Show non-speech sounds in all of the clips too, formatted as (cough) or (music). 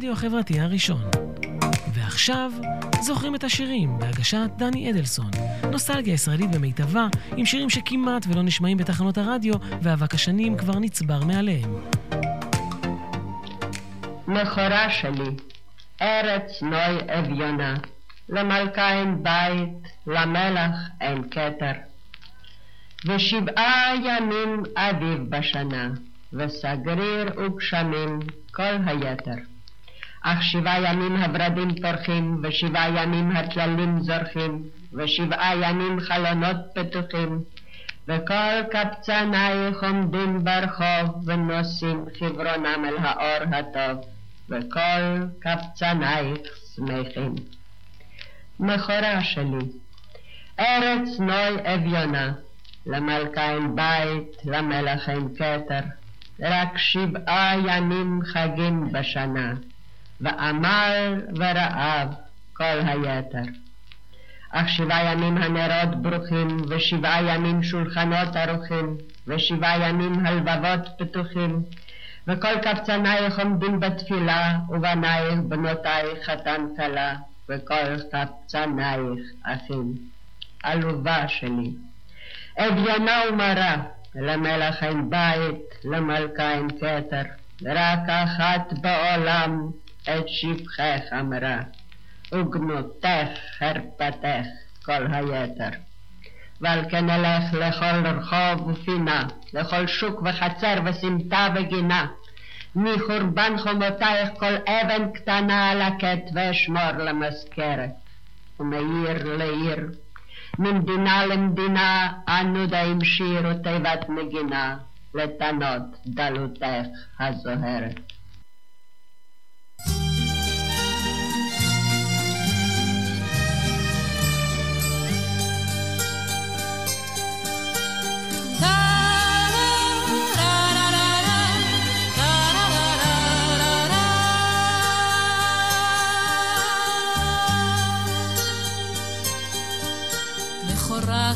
לרדיו החברתי הראשון. ועכשיו, זוכרים את השירים בהגשת דני אדלסון. נוסטלגיה ישראלית במיטבה, עם שירים שכמעט ולא נשמעים בתחנות הרדיו, ואבק השנים כבר נצבר מעליהם. מכורה שלי, ארץ נוי אביונה, למלכה אין בית, למלך אין כתר. ושבעה ימים אביב בשנה, וסגריר וגשמים כל היתר. אך שבעה ימים הורדים פורחים, ושבעה ימים הטללים זורחים, ושבעה ימים חלונות פתוחים, וכל קבצנייך עומדים ברחוב, ונושאים חברונם אל האור הטוב, וכל קבצנייך שמחים. מכורה שלי, ארץ נוי אביונה, למלכה אין בית, למלך אין כתר, רק שבעה ימים חגים בשנה, ועמל ורעב כל היתר. אך שבעה ימים הנרות ברוכים, ושבעה ימים שולחנות ערוכים, ושבעה ימים הלבבות פתוחים, וכל קבצנייך עומדים בתפילה, ובנייך בנותייך חתן כלה, וכל קבצנייך אחים. עלובה שלי. אביונה ומרה, למלך אין בית, למלכה אין כתר, רק אחת בעולם את שבחך אמרה, וגנותך חרפתך כל היתר. ועל כן אלך לכל רחוב ופינה, לכל שוק וחצר וסמטה וגינה, מחורבן חומותייך כל אבן קטנה על הקט ואשמור למזכרת, ומעיר לעיר ממדינה למדינה אנו דאים שיר ותיבת נגינה לתנות דלותך הזוהרת.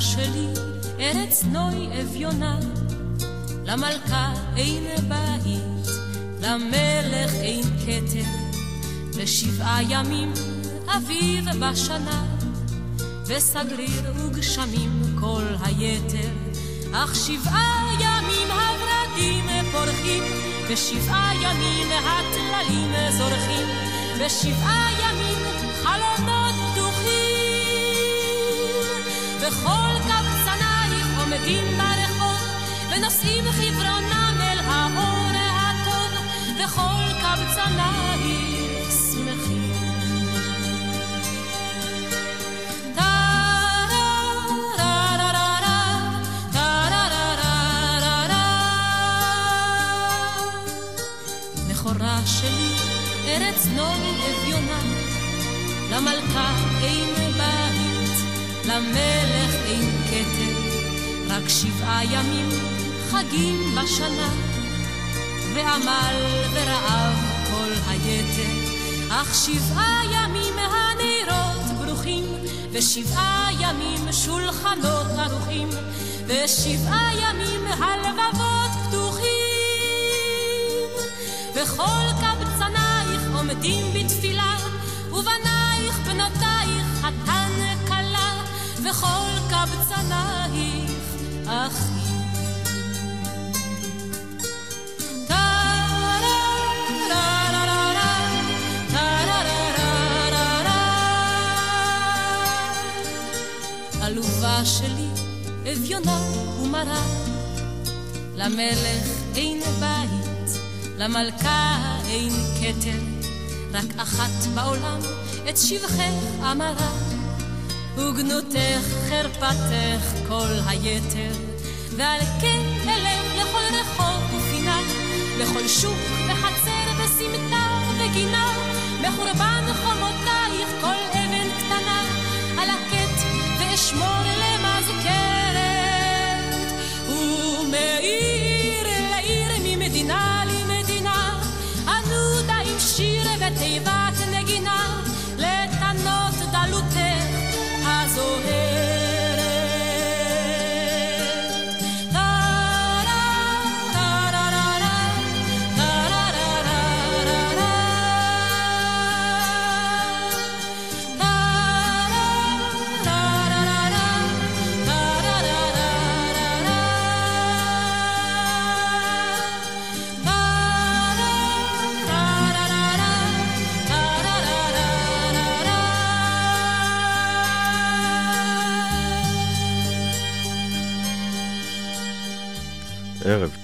שלי, ארץ נוי אביונה. למלכה אין בית, למלך אין כתר, לשבעה ימים אביב בשנה, וסגריר וגשמים כל היתר, אך שבעה ימים הורדים פורחים, ושבעה ימים הטללים זורחים, ושבעה ימים חלומות וכל קבצנייך עומדים ברחוב, ונושאים חברונם אל האור הטוב, וכל קבצנייך ארץ נוי אביונה, למלכה אין למלך אין כתר, רק שבעה ימים חגים בשנה, ועמל ורעב כל היתר, אך שבעה ימים הנרות ברוכים, ושבעה ימים שולחנות ערוכים, ושבעה ימים הלבבות פתוחים, וכל קבצנייך עומדים בתפילה, ובנייך בנותייך חתן וכל קבצנייך אחים. שלי, אביונה ומרה, למלך אין בית, למלכה אין כתר, רק אחת בעולם את שבחך אמרה. וגנותך חרפתך כל היתר, ועל כן אלך לכל רחוב ופינה, לכל שוק וחצר וסמטה וגינה, מחורבן חומותייך כל אבן קטנה, על הקט ואשמור למזכרת, ומעיר שיר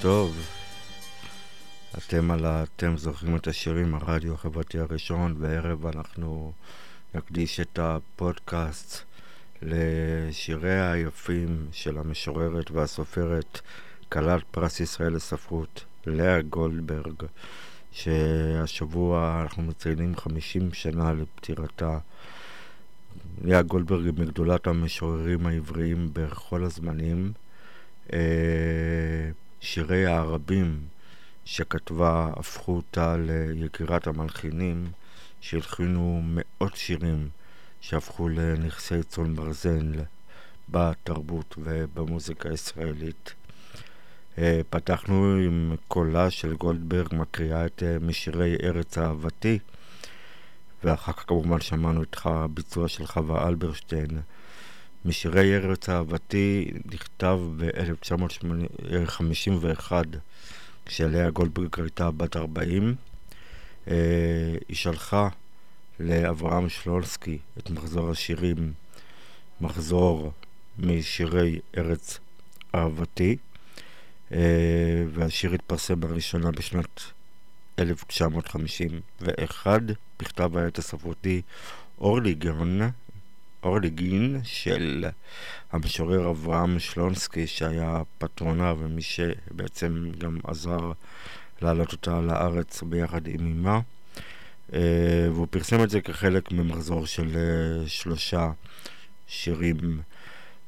טוב. אתם על אתם זוכרים את השירים, הרדיו החברתי הראשון, וערב אנחנו נקדיש את הפודקאסט לשיריה היפים של המשוררת והסופרת כלת פרס ישראל לספרות, לאה גולדברג, שהשבוע אנחנו מציינים 50 שנה לפטירתה. לאה גולדברג היא מגדולת המשוררים העבריים בכל הזמנים. אה, שיריה הרבים שכתבה הפכו אותה ליקירת המלחינים שהלחינו מאות שירים שהפכו לנכסי צאן ברזל בתרבות ובמוזיקה הישראלית. אה, פתחנו עם קולה של גולדברג מקריאה את אה, משירי ארץ אהבתי ואחר כך כמובן שמענו את הביצוע של חווה אלברשטיין. משירי ארץ אהבתי נכתב ב-1951 כשלאה גולדברג הייתה בת 40. אה, היא שלחה לאברהם שלונסקי את מחזור השירים, מחזור משירי ארץ אהבתי, אה, והשיר התפרסם בראשונה בשנת 1951, בכתב העת הספרותי אורלי גרן, אורליגין של המשורר אברהם שלונסקי שהיה פטרונה ומי שבעצם גם עזר להעלות אותה לארץ ביחד עם אמה אה, והוא פרסם את זה כחלק ממחזור של אה, שלושה שירים.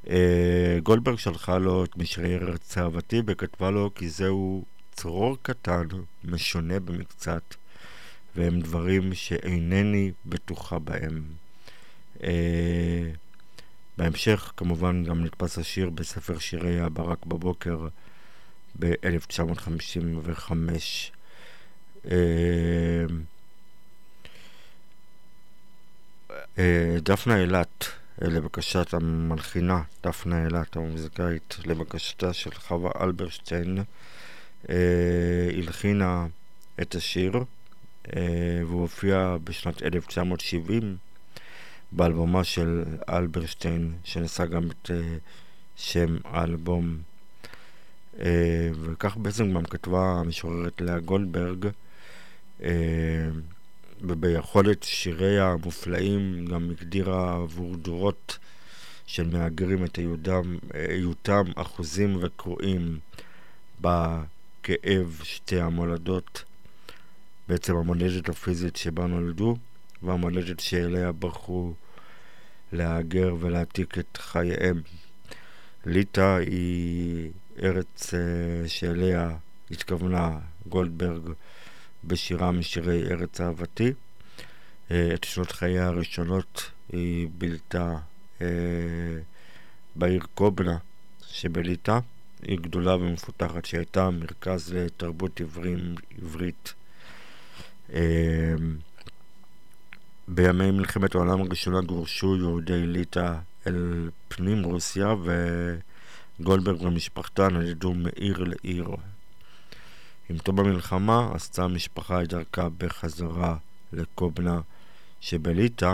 אה, גולדברג שלחה לו את משרי ארץ אהבתי וכתבה לו כי זהו צרור קטן, משונה במקצת, והם דברים שאינני בטוחה בהם. אה, בהמשך כמובן גם נתפס השיר בספר שירי הברק בבוקר ב-1955. אה, אה, דפנה אילת, לבקשת המלחינה, דפנה אילת המוזיקאית, לבקשתה של חווה אלברשטיין, הלחינה את השיר, והוא הופיע בשנת 1970 באלבומה של אלברשטיין, שנשא גם את uh, שם האלבום. Uh, וכך בעצם גם כתבה המשוררת לאה גולדברג, uh, וביכולת שיריה המופלאים גם הגדירה עבור דורות של מהגרים את היותם, היותם אחוזים וקרועים בכאב שתי המולדות, בעצם המולדת הפיזית שבה נולדו והמולדת שאליה ברחו להגר ולהעתיק את חייהם. ליטא היא ארץ uh, שאליה התכוונה גולדברג בשירה משירי ארץ אהבתי. Uh, את שנות חייה הראשונות היא בילתה uh, בעיר קובנה שבליטא. היא גדולה ומפותחת שהייתה מרכז לתרבות עברים, עברית. Uh, בימי מלחמת העולם הראשונה גורשו יהודי ליטא אל פנים רוסיה וגולדברג ומשפחתה נדדו מעיר לעיר. עם תום המלחמה עשתה המשפחה את דרכה בחזרה לקובנה שבליטא,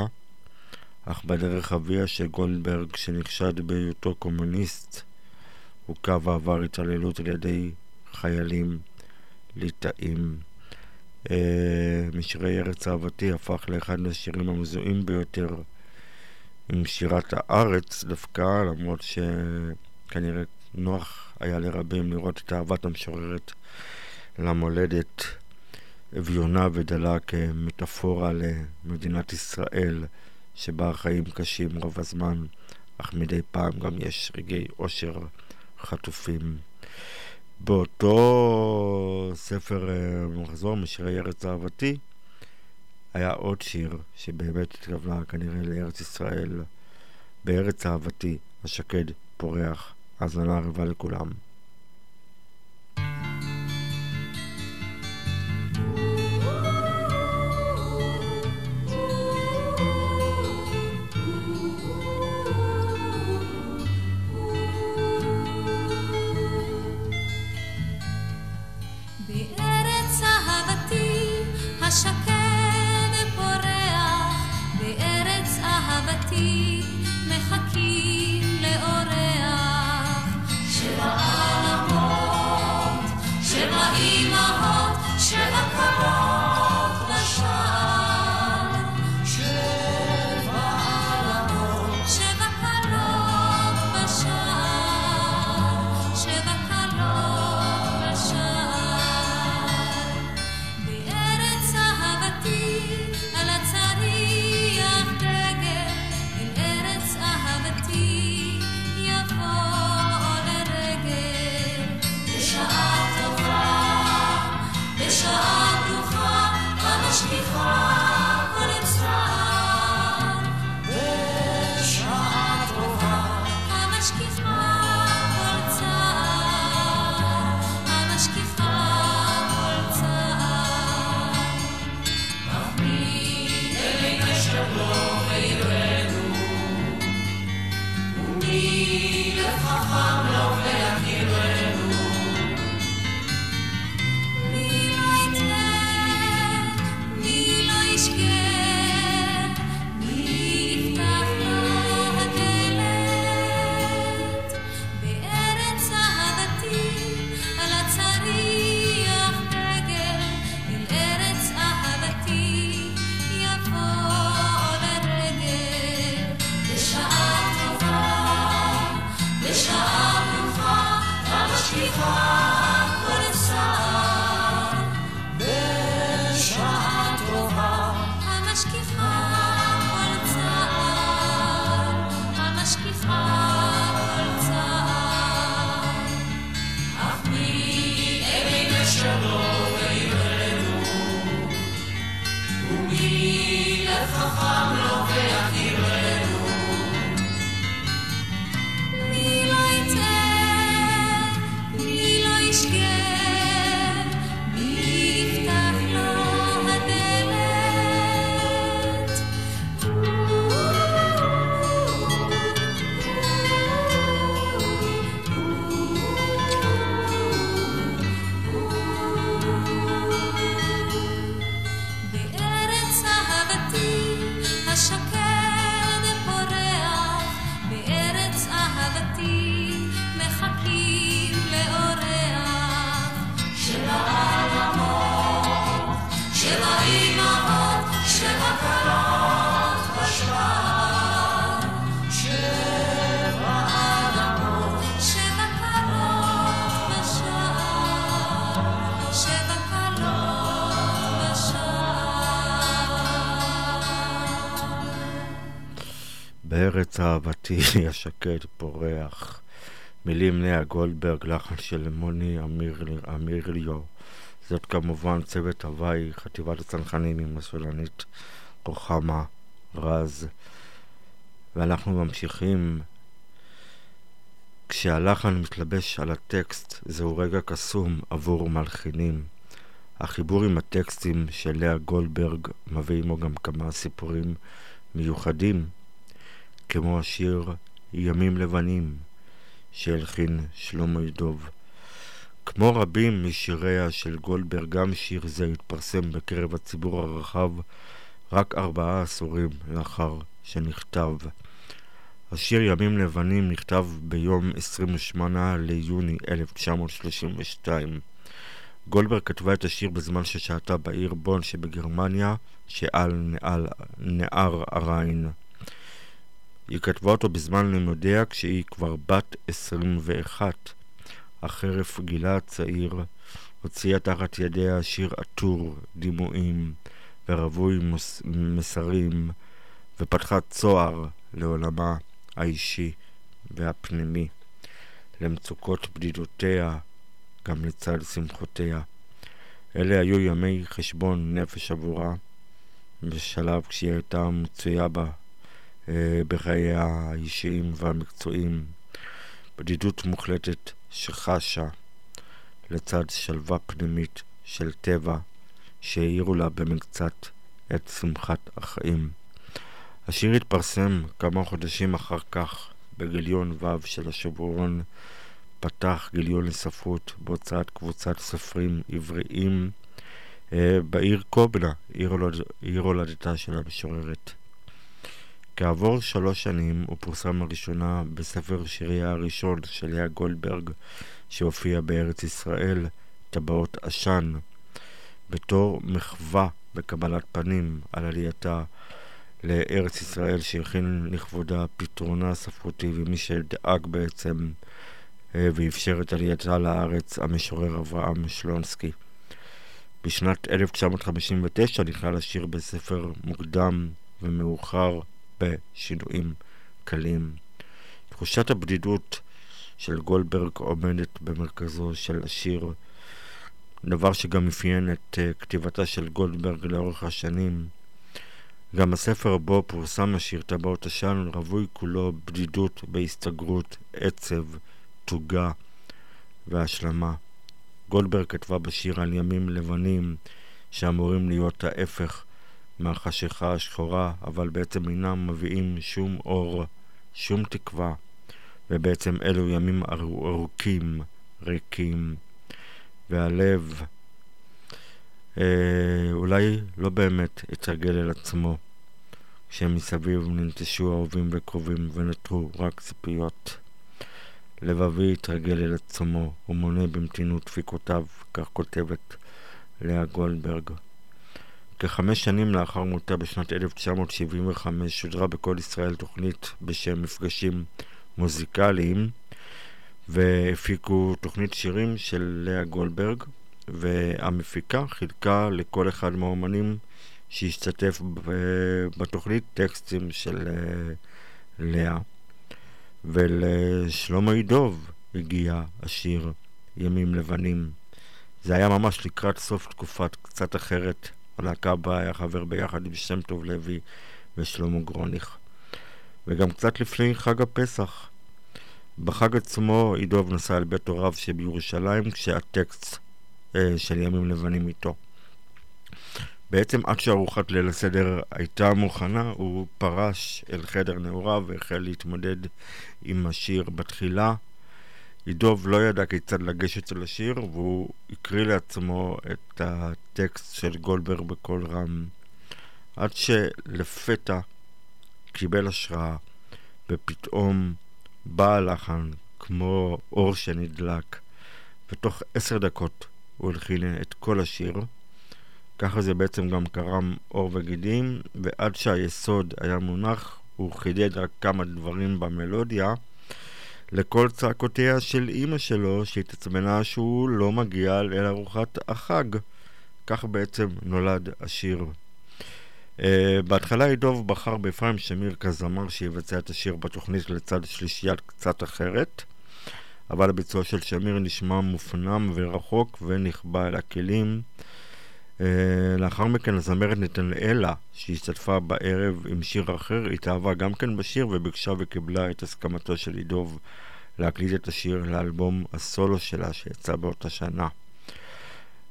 אך בדרך אביה של גולדברג שנחשד בהיותו קומוניסט הוכה ועבר התעללות על ידי חיילים ליטאים. אה, משירי ארץ אהבתי הפך לאחד מהשירים המזוהים ביותר עם שירת הארץ דווקא, למרות שכנראה נוח היה לרבים לראות את אהבת המשוררת למולדת אביונה ודלה כמטאפורה למדינת ישראל שבה החיים קשים רוב הזמן, אך מדי פעם גם יש רגעי עושר חטופים. באותו ספר אה, מחזור, משירי ארץ אהבתי, היה עוד שיר שבאמת התכוונה כנראה לארץ ישראל, בארץ אהבתי, השקד פורח, האזנה ערבה לכולם. מחכים לאורח השקט פורח. מילים לאה גולדברג, לחן של מוני אמירליו. זאת כמובן צוות הוואי, חטיבת הצנחנים עם הסולנית רוחמה רז. ואנחנו ממשיכים. כשהלחן מתלבש על הטקסט, זהו רגע קסום עבור מלחינים. החיבור עם הטקסטים של לאה גולדברג מביא עמו גם כמה סיפורים מיוחדים כמו השיר ימים לבנים שהלחין שלמה ידוב. כמו רבים משיריה של גולדברג, גם שיר זה התפרסם בקרב הציבור הרחב רק ארבעה עשורים לאחר שנכתב. השיר ימים לבנים נכתב ביום 28 ליוני 1932. גולדברג כתבה את השיר בזמן ששהתה בעיר בון שבגרמניה, שעל נעל, נהר הריין. היא כתבה אותו בזמן לימודיה כשהיא כבר בת 21. החרף גילה הצעיר הוציאה תחת ידיה שיר עטור דימויים ורווי מסרים ופתחה צוהר לעולמה האישי והפנימי, למצוקות בדידותיה גם לצד שמחותיה. אלה היו ימי חשבון נפש עבורה, בשלב כשהיא הייתה מצויה בה בחייה האישיים והמקצועיים, בדידות מוחלטת שחשה לצד שלווה פנימית של טבע שהאירו לה במקצת את שמחת החיים. השיר התפרסם כמה חודשים אחר כך בגיליון ו' של השבועון פתח גיליון לספרות בהוצאת קבוצת סופרים עבריים אה, בעיר קובנה, עיר הולדתה של המשוררת. כעבור שלוש שנים הוא פורסם לראשונה בספר שיריה הראשון של לאה גולדברג שהופיע בארץ ישראל, טבעות עשן, בתור מחווה בקבלת פנים על עלייתה לארץ ישראל שהכין לכבודה פתרונה ספרותי ומי שדאג בעצם אה, ואפשר את עלייתה לארץ המשורר אברהם שלונסקי. בשנת 1959 נכלל השיר בספר מוקדם ומאוחר בשינויים קלים. תחושת הבדידות של גולדברג עומדת במרכזו של השיר, דבר שגם אפיין את uh, כתיבתה של גולדברג לאורך השנים. גם הספר בו פורסם השיר טבעות עשן רווי כולו בדידות בהסתגרות, עצב, תוגה והשלמה. גולדברג כתבה בשיר על ימים לבנים שאמורים להיות ההפך מהחשיכה השחורה, אבל בעצם אינם מביאים שום אור, שום תקווה, ובעצם אלו ימים ארוכים, ריקים, והלב אה, אולי לא באמת התרגל אל עצמו, כשמסביב ננטשו אהובים וקרובים ונותרו רק ציפיות. לבבי התרגל אל עצמו ומונה במתינות דפיקותיו, כך כותבת לאה גולדברג. כחמש שנים לאחר מותה בשנת 1975 שודרה בכל ישראל תוכנית בשם מפגשים מוזיקליים והפיקו תוכנית שירים של לאה גולדברג והמפיקה חילקה לכל אחד מהאומנים שהשתתף בתוכנית טקסטים של אה, לאה. ולשלמה ידוב הגיע השיר ימים לבנים זה היה ממש לקראת סוף תקופת קצת אחרת הלהקה בה היה חבר ביחד עם שם טוב לוי ושלמה גרוניך. וגם קצת לפני חג הפסח. בחג עצמו עידוב נסע אל בית הוריו שבירושלים כשהטקסט אה, של ימים לבנים איתו. בעצם עד שארוחת ליל הסדר הייתה מוכנה, הוא פרש אל חדר נעוריו והחל להתמודד עם השיר בתחילה. עידוב לא ידע כיצד לגשת אל השיר, והוא הקריא לעצמו את הטקסט של גולדברג בקול רם. עד שלפתע קיבל השראה, ופתאום בא הלחן כמו אור שנדלק, ותוך עשר דקות הוא הלחין את כל השיר. ככה זה בעצם גם קרם עור וגידים, ועד שהיסוד היה מונח, הוא חידד רק כמה דברים במלודיה. לכל צעקותיה של אימא שלו, שהתעצבנה שהוא לא מגיע אל ארוחת החג. כך בעצם נולד השיר. Uh, בהתחלה עידוב בחר באפרים שמיר כזמר שיבצע את השיר בתוכנית לצד שלישיית קצת אחרת, אבל הביצוע של שמיר נשמע מופנם ורחוק ונכבה אל הכלים. Uh, לאחר מכן הזמרת נתנאלה, שהשתתפה בערב עם שיר אחר, התאהבה גם כן בשיר וביקשה וקיבלה את הסכמתו של עידוב להקליט את השיר לאלבום הסולו שלה שיצא באותה שנה.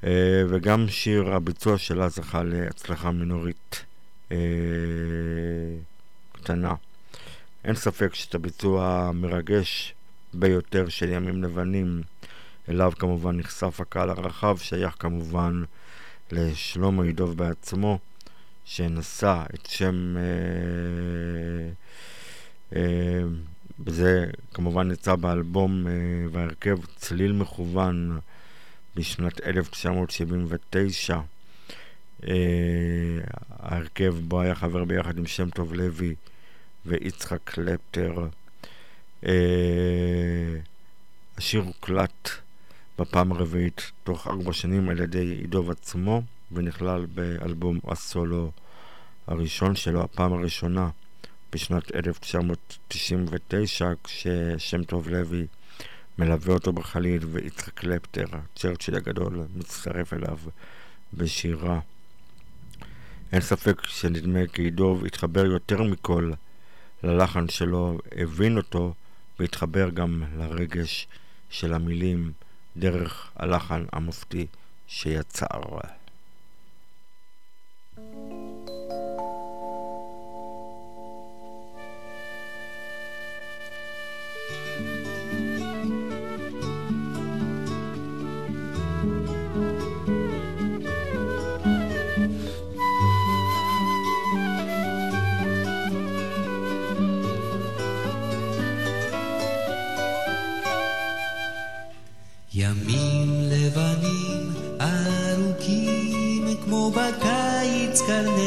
Uh, וגם שיר הביצוע שלה זכה להצלחה מינורית uh, קטנה. אין ספק שאת הביצוע המרגש ביותר של ימים לבנים, אליו כמובן נחשף הקהל הרחב, שייך כמובן לשלמה ידוב בעצמו, שנשא את שם... אה, אה, וזה כמובן יצא באלבום אה, והרכב צליל מכוון בשנת 1979. אה, ההרכב בו היה חבר ביחד עם שם טוב לוי ויצחק קלפטר. אה, השיר הוקלט בפעם הרביעית תוך ארבע שנים על ידי עידוב עצמו ונכלל באלבום הסולו הראשון שלו, הפעם הראשונה בשנת 1999 כששם טוב לוי מלווה אותו בחליל ויצחק קלפטר, צ'רצ'יל הגדול, מצטרף אליו בשירה. אין ספק שנדמה כי עידוב התחבר יותר מכל ללחן שלו, הבין אותו והתחבר גם לרגש של המילים. דרך הלחן המופתי שיצר. קרני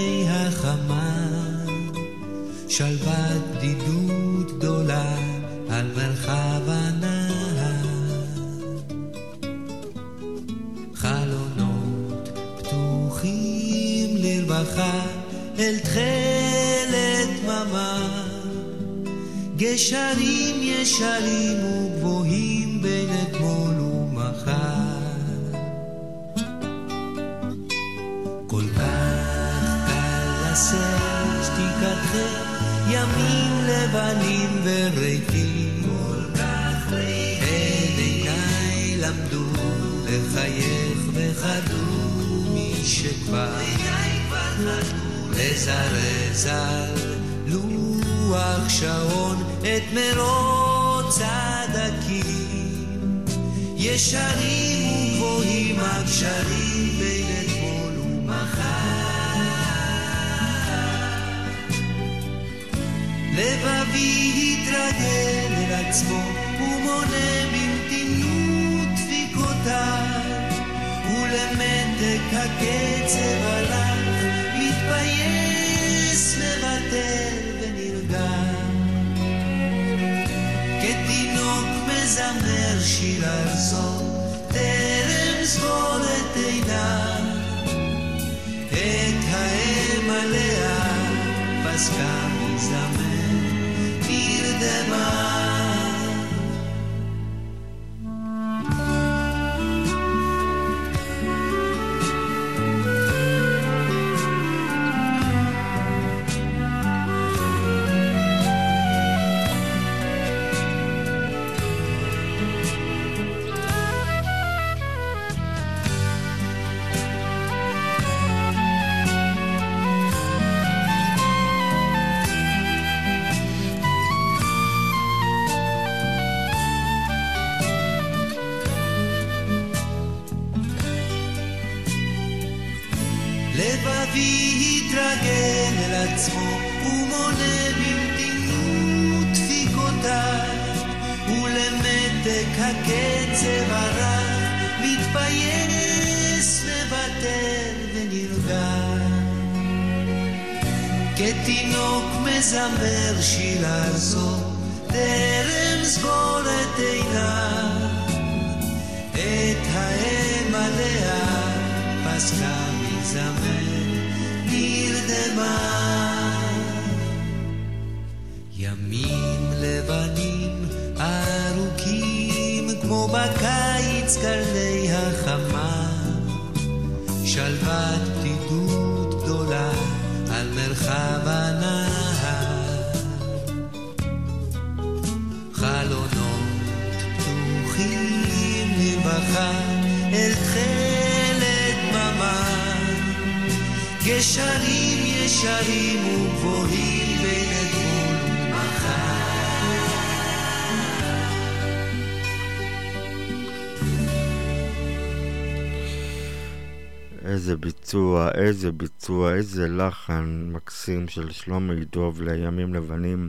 איזה לחן מקסים של שלמה ידוב לימים לבנים.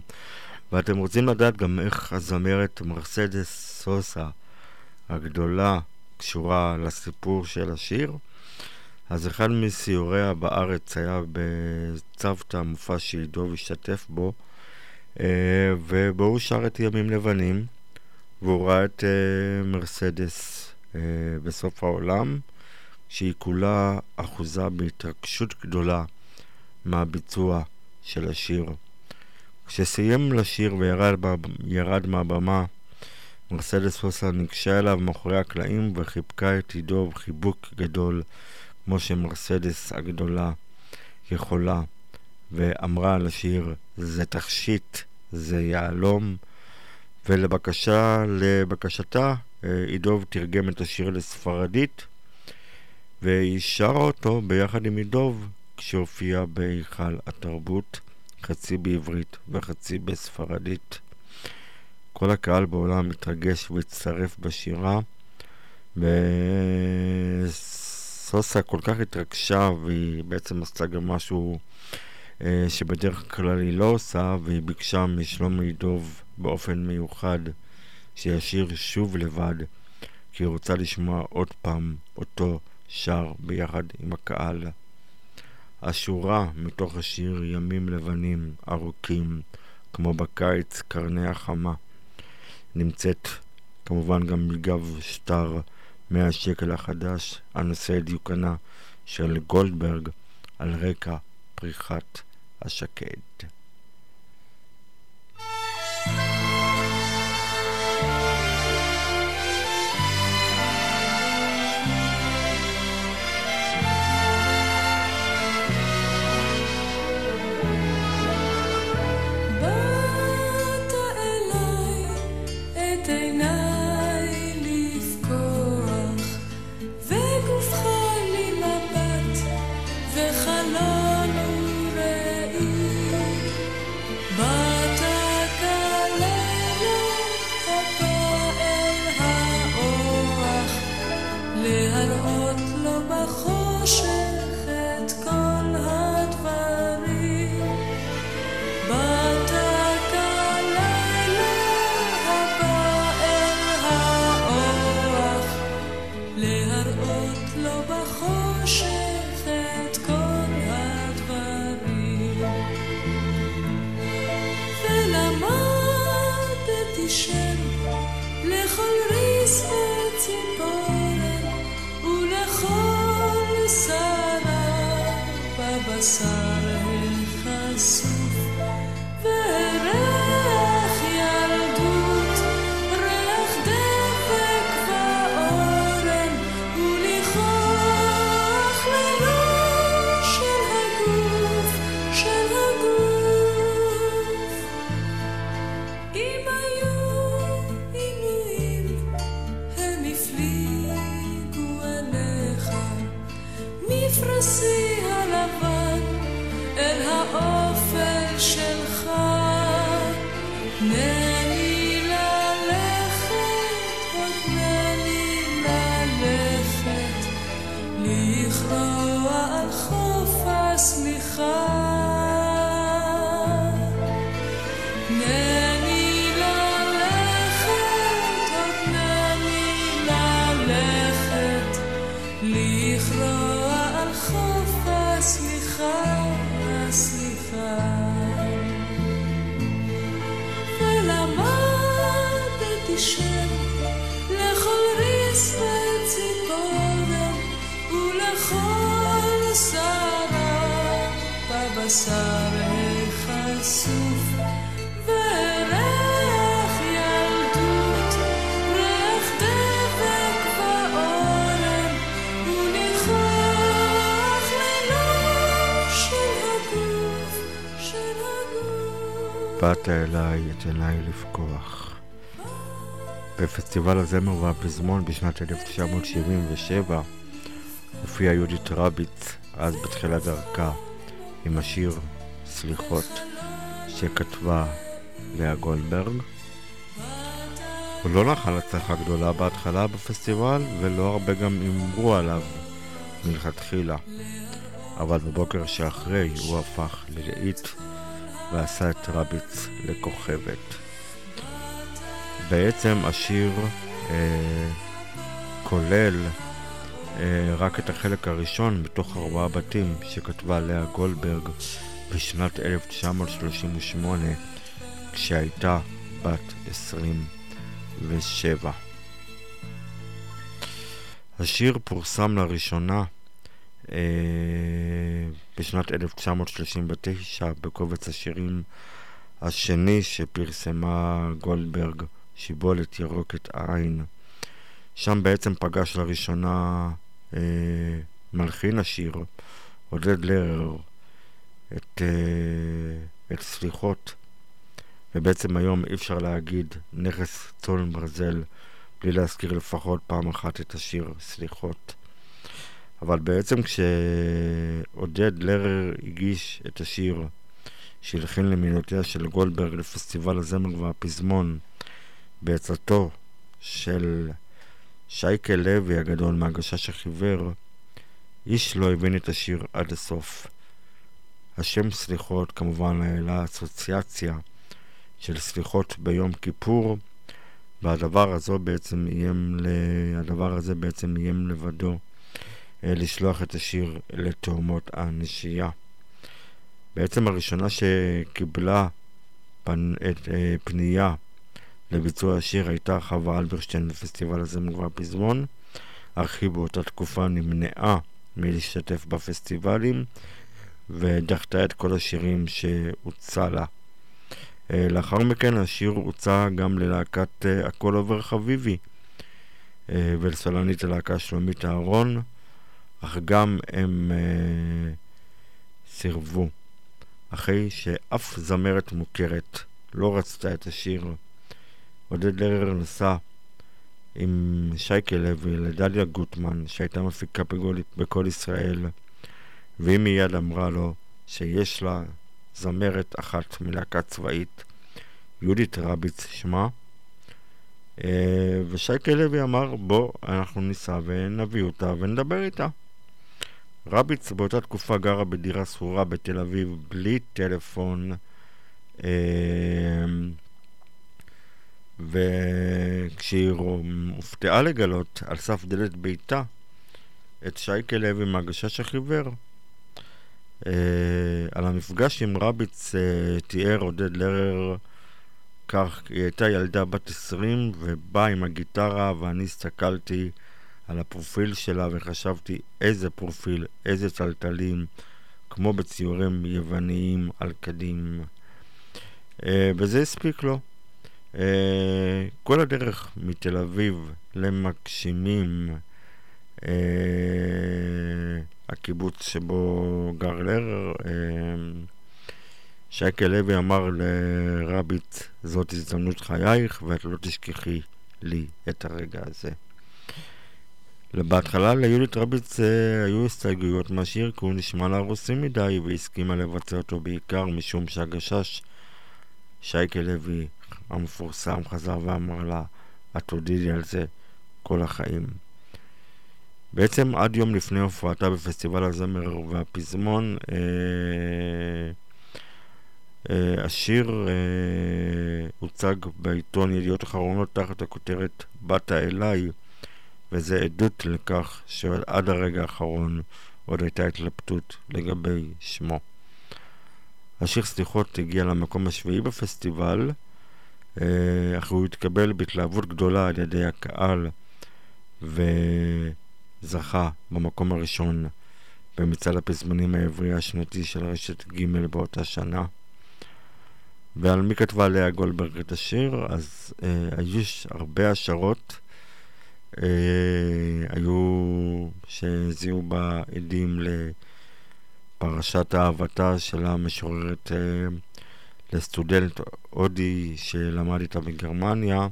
ואתם רוצים לדעת גם איך הזמרת מרסדס סוסה הגדולה קשורה לסיפור של השיר? אז אחד מסיוריה בארץ היה בצוותא, מופע שעידוב השתתף בו, אה, ובו הוא שר את ימים לבנים, והוא ראה את אה, מרסדס אה, בסוף העולם, שהיא כולה אחוזה בהתרגשות גדולה מהביצוע של השיר. כשסיים לשיר וירד מהבמה, מרסדס סוסה ניגשה אליו מאחורי הקלעים וחיבקה את עידו בחיבוק גדול, כמו שמרסדס הגדולה יכולה, ואמרה על השיר, זה תכשיט, זה יהלום, ולבקשה, לבקשתה, עידוב תרגם את השיר לספרדית, והיא שרה אותו ביחד עם עידוב כשהופיע בהיכל התרבות, חצי בעברית וחצי בספרדית. כל הקהל בעולם מתרגש והצטרף בשירה, וסוסה כל כך התרגשה, והיא בעצם עשתה גם משהו אה, שבדרך כלל היא לא עושה, והיא ביקשה משלומי ידוב באופן מיוחד שישיר שוב לבד, כי היא רוצה לשמוע עוד פעם אותו שר ביחד עם הקהל. השורה מתוך השיר ימים לבנים ארוכים, כמו בקיץ קרני החמה. נמצאת כמובן גם בגב שטר 100 שקל החדש, הנושא דיוקנה של גולדברג על רקע פריחת השקד. so באת אליי את עיניי לפקוח. בפסטיבל הזמר והפזמון בשנת 1977 הופיעה יהודית רביץ, אז בתחילת דרכה, עם השיר סליחות, שכתבה לאה גולדברג. הוא לא נחל הצלחה גדולה בהתחלה בפסטיבל, ולא הרבה גם הימרו עליו מלכתחילה. אבל בבוקר שאחרי הוא הפך ללהיט ועשה את רביץ לכוכבת. בעצם השיר אה, כולל אה, רק את החלק הראשון מתוך ארבעה בתים שכתבה לאה גולדברג בשנת 1938 כשהייתה בת 27. השיר פורסם לראשונה אה, בשנת 1939 בקובץ השירים השני שפרסמה גולדברג, שיבולת ירוקת עין. שם בעצם פגש לראשונה אה, מלחין השיר, עודד לרר, את, אה, את סליחות, ובעצם היום אי אפשר להגיד נכס צאן ברזל בלי להזכיר לפחות פעם אחת את השיר סליחות. אבל בעצם כשעודד לרר הגיש את השיר שהלחין למילותיה של גולדברג לפסטיבל הזמר והפזמון בעצתו של שייקה לוי הגדול מהגשש החיוור, איש לא הבין את השיר עד הסוף. השם סליחות כמובן העלה אסוציאציה של סליחות ביום כיפור, והדבר הזה בעצם איים, לבדו לשלוח את השיר לתאומות הנשייה. בעצם הראשונה שקיבלה פנ... את אה, פנייה לביצוע השיר הייתה חווה אלברשטיין בפסטיבל הזמר והפזמון, אך היא באותה תקופה נמנעה מלהשתתף בפסטיבלים ודחתה את כל השירים שהוצע לה. אה, לאחר מכן השיר הוצע גם ללהקת אה, הכל עובר חביבי אה, ולסולנית הלהקה שלומית אהרון, אך גם הם אה, סירבו, אחרי שאף זמרת מוכרת לא רצתה את השיר. עודד לרר נסע עם שייקה לוי לדליה גוטמן, שהייתה מפיקה בגול, בקול ישראל, והיא מיד אמרה לו שיש לה זמרת אחת מלהקה צבאית, יהודית רביץ שמה, אה, ושייקה לוי אמר בוא אנחנו ניסע ונביא אותה ונדבר איתה. רביץ באותה תקופה גרה בדירה שכורה בתל אביב בלי טלפון אה, וכשהיא הופתעה לגלות על סף דלת ביתה את שייקה לוי מהגשש החיוור אה, על המפגש עם רביץ אה, תיאר עודד לרר כך, היא הייתה ילדה בת 20 ובאה עם הגיטרה ואני הסתכלתי על הפרופיל שלה וחשבתי איזה פרופיל, איזה טלטלים, כמו בציורים יווניים על קדים. אה, וזה הספיק לו. אה, כל הדרך מתל אביב למגשימים, אה, הקיבוץ שבו גר לרר, אה, שייקה לוי אמר לרביץ, זאת הזדמנות חייך ואת לא תשכחי לי את הרגע הזה. בהתחלה ליהודית רביץ אה, היו הסתייגויות מהשיר כי הוא נשמע לה רוסי מדי והסכימה לבצע אותו בעיקר משום שהגשש שייקה לוי המפורסם חזר ואמר לה את תודיעי על זה כל החיים. בעצם עד יום לפני הופעתה בפסטיבל הזמר והפזמון אה, אה, השיר אה, הוצג בעיתון ידיעות אחרונות תחת הכותרת באת אליי וזה עדות לכך שעד הרגע האחרון עוד הייתה התלבטות לגבי שמו. השיר סליחות הגיע למקום השביעי בפסטיבל, אה, אך הוא התקבל בהתלהבות גדולה על ידי הקהל וזכה במקום הראשון במצעד הפזמונים העברי השנתי של רשת ג' באותה שנה. ועל מי כתבה לאה גולדברג את השיר, אז אה, היו הרבה השערות. אה, היו שהזיעו בה עדים לפרשת אהבתה של המשוררת אה, לסטודנט הודי שלמד איתה בגרמניה,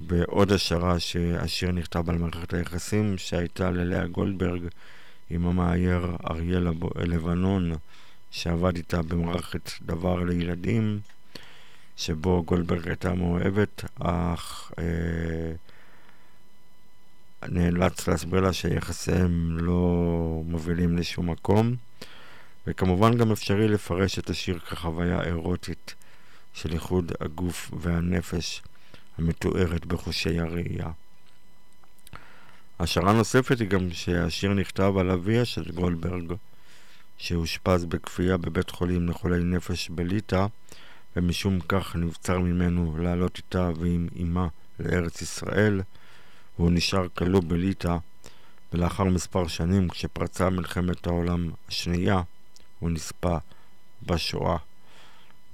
ועוד השערה שהשיר נכתב על מערכת היחסים שהייתה ללאה גולדברג עם המאייר אריאל לבנון, שעבד איתה במערכת דבר לילדים, שבו גולדברג הייתה מאוהבת, אך אה, נאלץ להסביר לה שיחסיהם לא מובילים לשום מקום. וכמובן גם אפשרי לפרש את השיר כחוויה אירוטית של איחוד הגוף והנפש המתוארת בחושי הראייה. השערה נוספת היא גם שהשיר נכתב על אביה של גולדברג, שאושפז בכפייה בבית חולים לחולי נפש בליטא, ומשום כך נבצר ממנו לעלות איתה ועם אמה לארץ ישראל, והוא נשאר כלוא בליטא, ולאחר מספר שנים, כשפרצה מלחמת העולם השנייה, הוא נספה בשואה.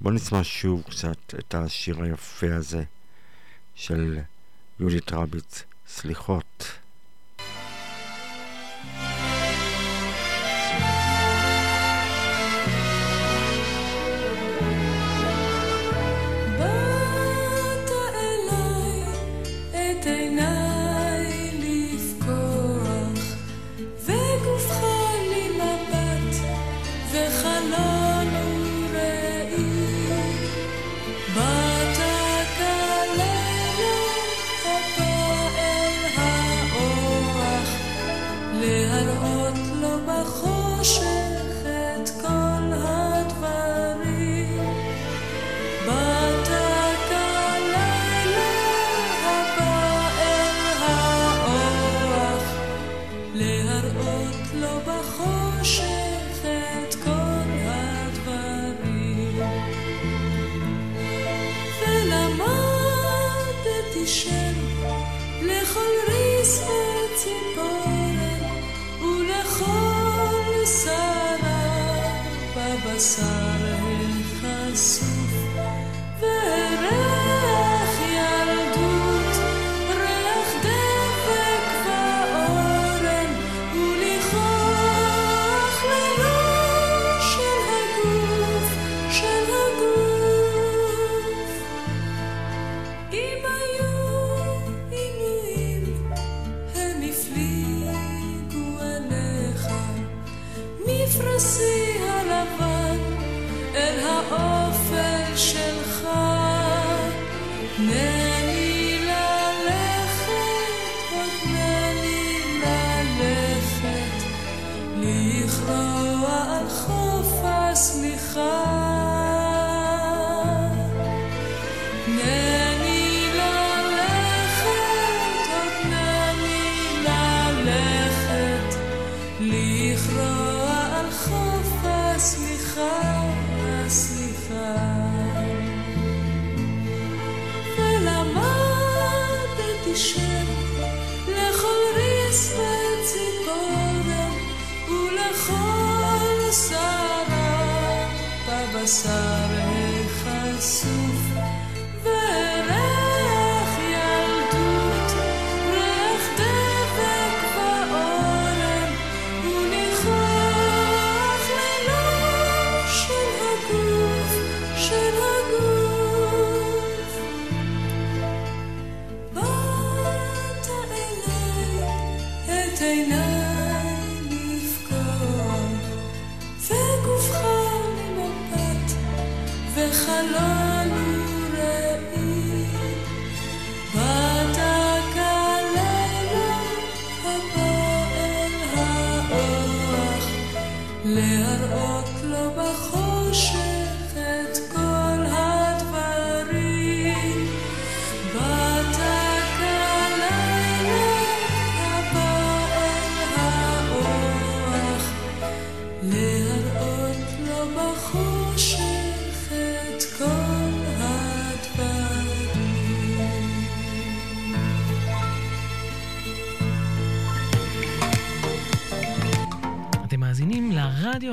בואו נשמע שוב קצת את השיר היפה הזה של יהודית רביץ, סליחות. So.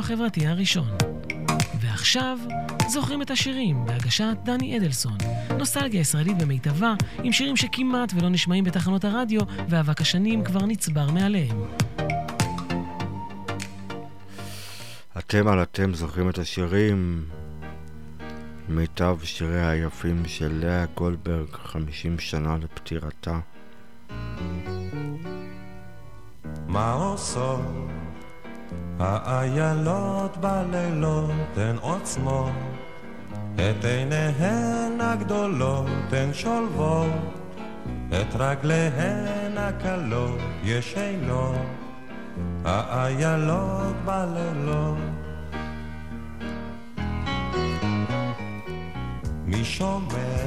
החברתי הראשון. ועכשיו, זוכרים את השירים בהגשת דני אדלסון. נוסטלגיה ישראלית במיטבה, עם שירים שכמעט ולא נשמעים בתחנות הרדיו, ואבק השנים כבר נצבר מעליהם. אתם על אתם זוכרים את השירים מיטב שיריה היפים של לאה גולדברג, 50 שנה לפטירתה. מה עושות האיילות בלילות הן עוצמות את עיניהן הגדולות הן שולבות את רגליהן הקלות ישנות האיילות בלילות. מי שומר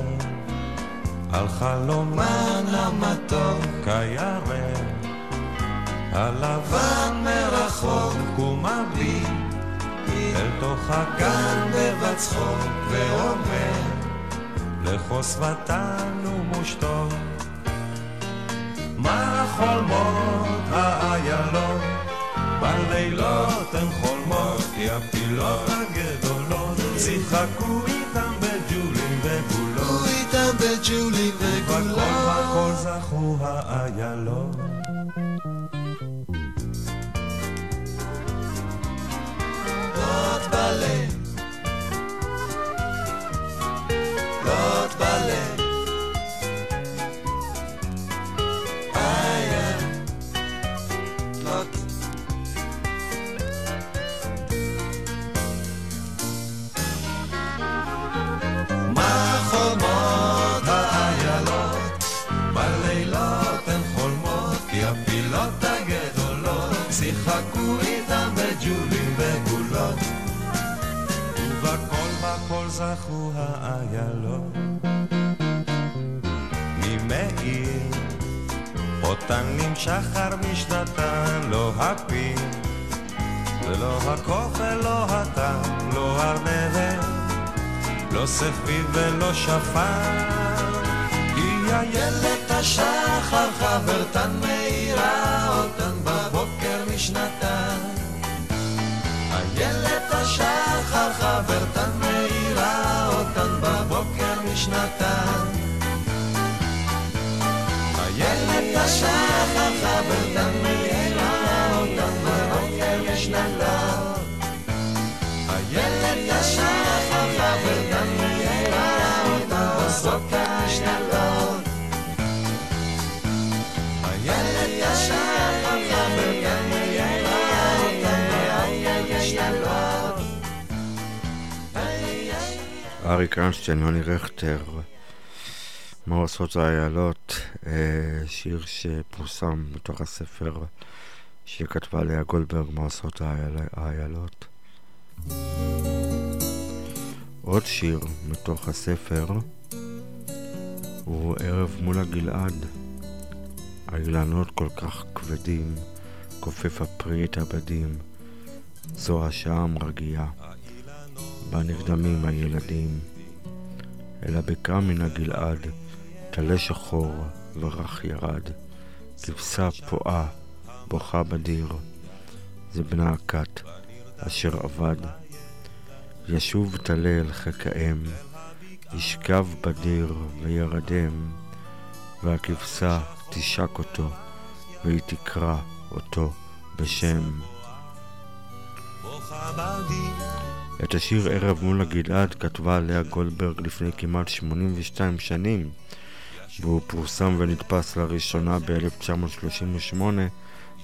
על חלומן המתוק הירק הלבן מרחוק ומביט אל תוך הגן בבצחוק ואומר לחוסבתן ומושתות מה חולמות האיילות בלילות הן חולמות כי הפילות הגדולות שיחקו איתם בג'ולים וגולות. איתם בג'ולי בכל וגולות הכל זכו האיילות ballet. זכו האיילות. ממאיר, אותן נמשך משנתן, לא הפיל, ולא הקוף ולא הטעם, לא ארנבת. לא ספיד ולא שפר, היא איילת השחר חברתן מאירה אותן בבוקר משנתן. איילת השחר חברתן משנתן. איילת השחר חברתן מאירה אותן בבוקר משנתן. איילת השחר חברתן מאירה אותן בבוקר אריק איינשטיין, יוני רכטר, מה עושות האיילות, אה, שיר שפורסם מתוך הספר שכתבה לאה גולדברג, מה עושות האייל- האיילות. עוד שיר מתוך הספר הוא ערב מול הגלעד. האילנות כל כך כבדים, כופף הפרי את הבדים, זו השעה המרגיעה. בה נרדמים הילדים. אל הבקעה מן הגלעד, טלה שחור ורך ירד. כבשה פועה, בוכה בדיר. זה בנה הכת, אשר אבד. ישוב טלה אל חיק האם, ישכב בדיר וירדם, והכבשה תשק אותו, והיא תקרא אותו בשם. בוכה בדיר את השיר ערב מול הגלעד כתבה לאה גולדברג לפני כמעט 82 שנים והוא פורסם ונדפס לראשונה ב-1938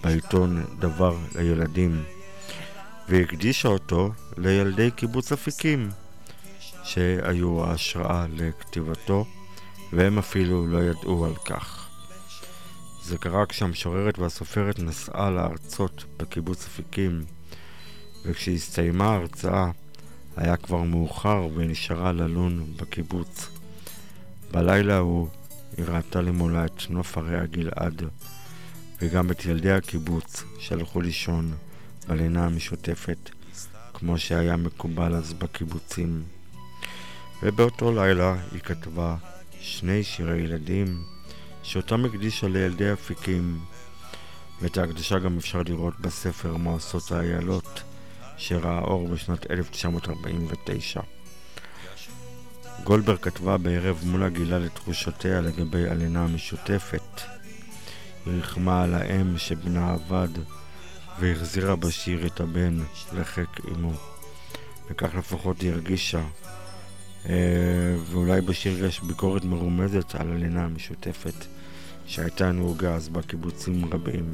בעיתון דבר לילדים, והקדישה אותו לילדי קיבוץ אפיקים, שהיו ההשראה לכתיבתו, והם אפילו לא ידעו על כך. זה קרה כשהמשוררת והסופרת נסעה לארצות בקיבוץ אפיקים, וכשהסתיימה ההרצאה היה כבר מאוחר ונשארה ללון בקיבוץ. בלילה ההוא היא ראתה למולה את נוף הרי הגלעד, וגם את ילדי הקיבוץ שהלכו לישון בלינה המשותפת, כמו שהיה מקובל אז בקיבוצים. ובאותו לילה היא כתבה שני שירי ילדים, שאותם הקדישה לילדי אפיקים, ואת ההקדשה גם אפשר לראות בספר מועשות האיילות, שראה אור בשנת 1949. גולדברג כתבה בערב מול הגילה לתחושותיה לגבי הלינה המשותפת. היא ריחמה על האם שבנה אבד, והחזירה בשיר את הבן לחיק אמו. וכך לפחות היא הרגישה. אה, ואולי בשיר יש ביקורת מרומזת על הלינה המשותפת, שהייתה נהוגה אז בקיבוצים רבים.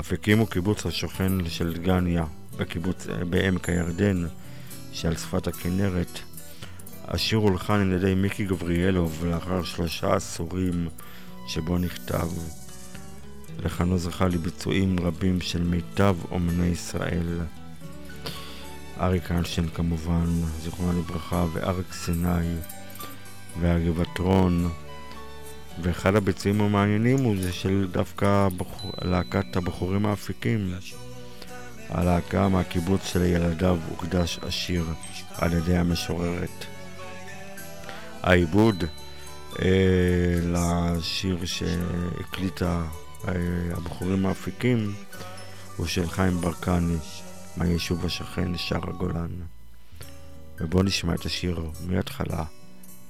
אפיקים הוא קיבוץ השוכן של דגניה, בקיבוץ, אה, בעמק הירדן, שעל שפת הכנרת. השיר הולחן על ידי מיקי גבריאלוב לאחר שלושה עשורים שבו נכתב. לחנו זכה לביצועים רבים של מיטב אומני ישראל. אריק איינשטיין כמובן, זיכרונו לברכה, ואריק סיני, והגבעטרון. ואחד הביצועים המעניינים הוא זה של דווקא בחור, להקת הבחורים האפיקים. הלהקה מהקיבוץ של ילדיו הוקדש השיר על ידי המשוררת. העיבוד אה, לשיר שהקליטה אה, הבחורים האפיקים הוא של חיים ברקני מהיישוב השכן שער הגולן. ובואו נשמע את השיר מההתחלה,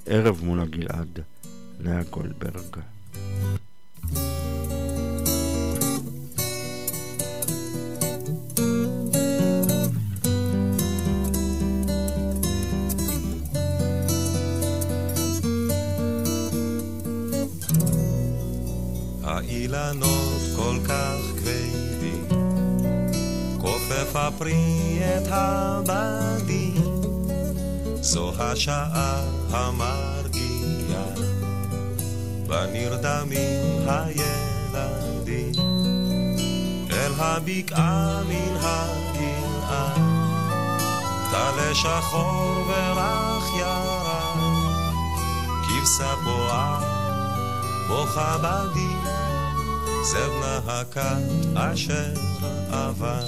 ערב מול הגלעד, לאה גולדברג. האילנות כל כך כבדים, כופף הפרי את הבדים, זו השעה המרגיעה, ונרדמים הילדים, אל הבקעה מן הגלעד, טלה שחור ורך ירד, כבשה בועה, בוכה בדין. זבנה הכת אשר עבר.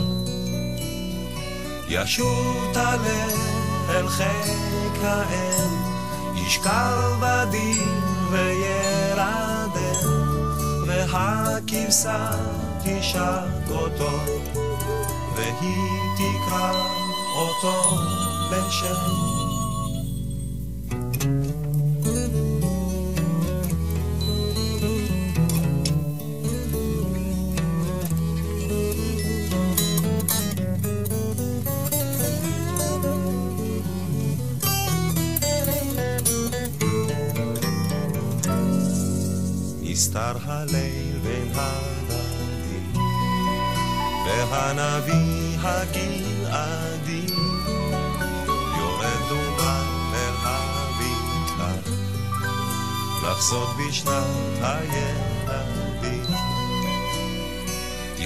ישוט עלה אל חיק האם, ישכב בדין וילדם, והכבשה תשק אותו, והיא תקרא אותו בשם.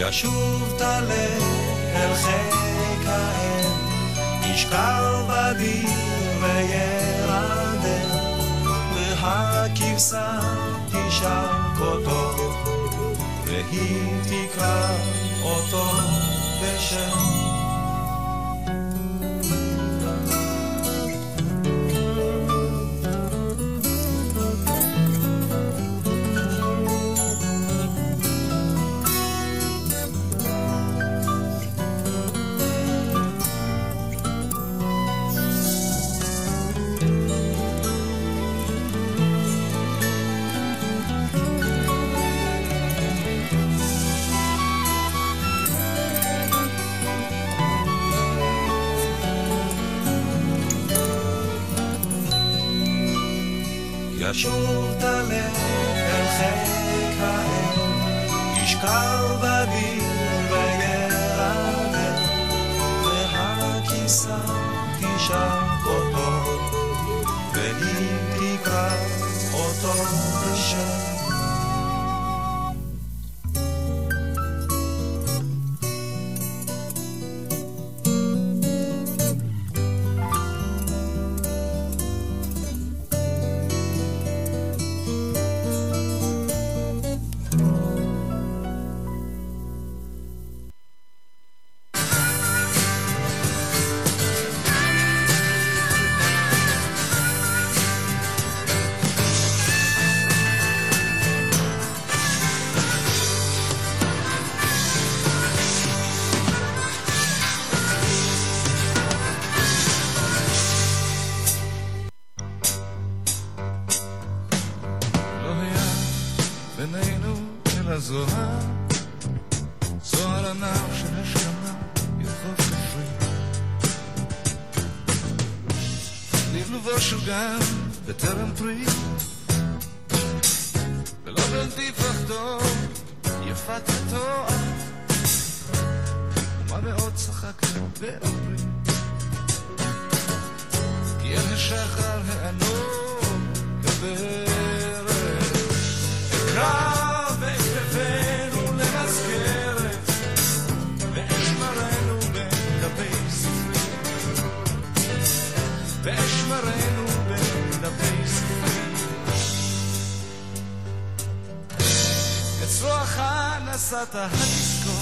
ישוב טלה אל חיק האם, ישכב בדיר וירדם, והכבשה תשק אותו, והיא תקרא אותו בשם. ואשמרנו בין דפי ספרי. אצלוח נסעת הדיסקו,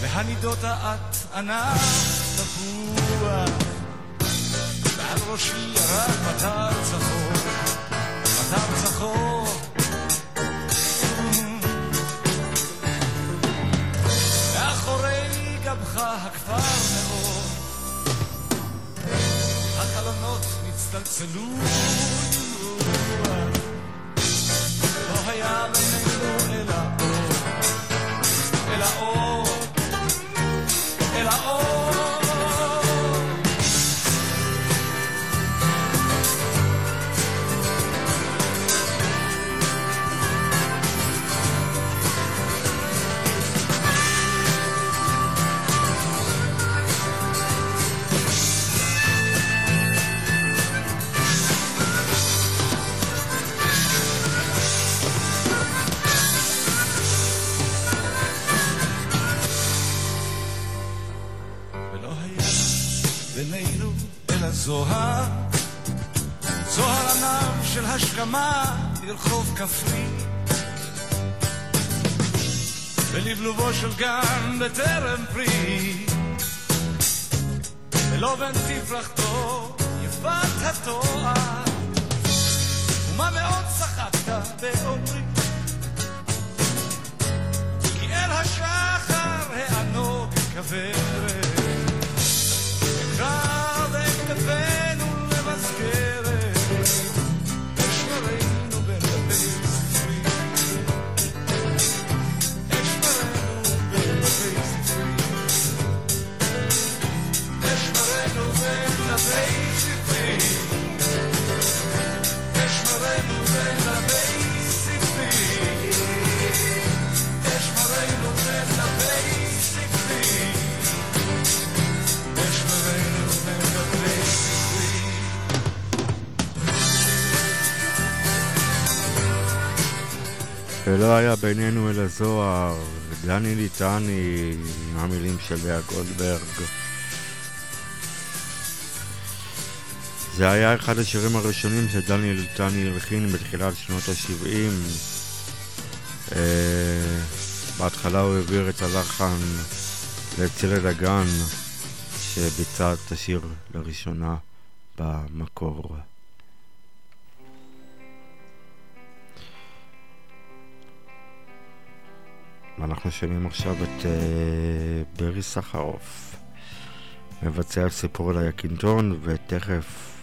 והנידות את ענק תפוח, ועל ראשי ירד מטר צחור. מטר צחור. מאחורי גבך הכפר החלונות נצטלצלו. לא היה בינינו אלא אור, אלא אור, השכמה לרחוב כפרי. ולבלובו של גן בטרם פרי, ולא בין תפרחתו יפת התואר, ומה מאוד צחקת באומרי, כי אל השחר הענוג כוורת. ולא היה בינינו אלא זוהר, דני ליטני, עם המילים של לאה גולדברג. זה היה אחד השירים הראשונים שדני ליטני הלחין בתחילת שנות ה-70. אה, בהתחלה הוא העביר את הלחן לצלע דגן, שביצע את השיר לראשונה במקור. ואנחנו שומעים עכשיו את uh, ברי סחרוף, מבצע את סיפור על היקינטון, ותכף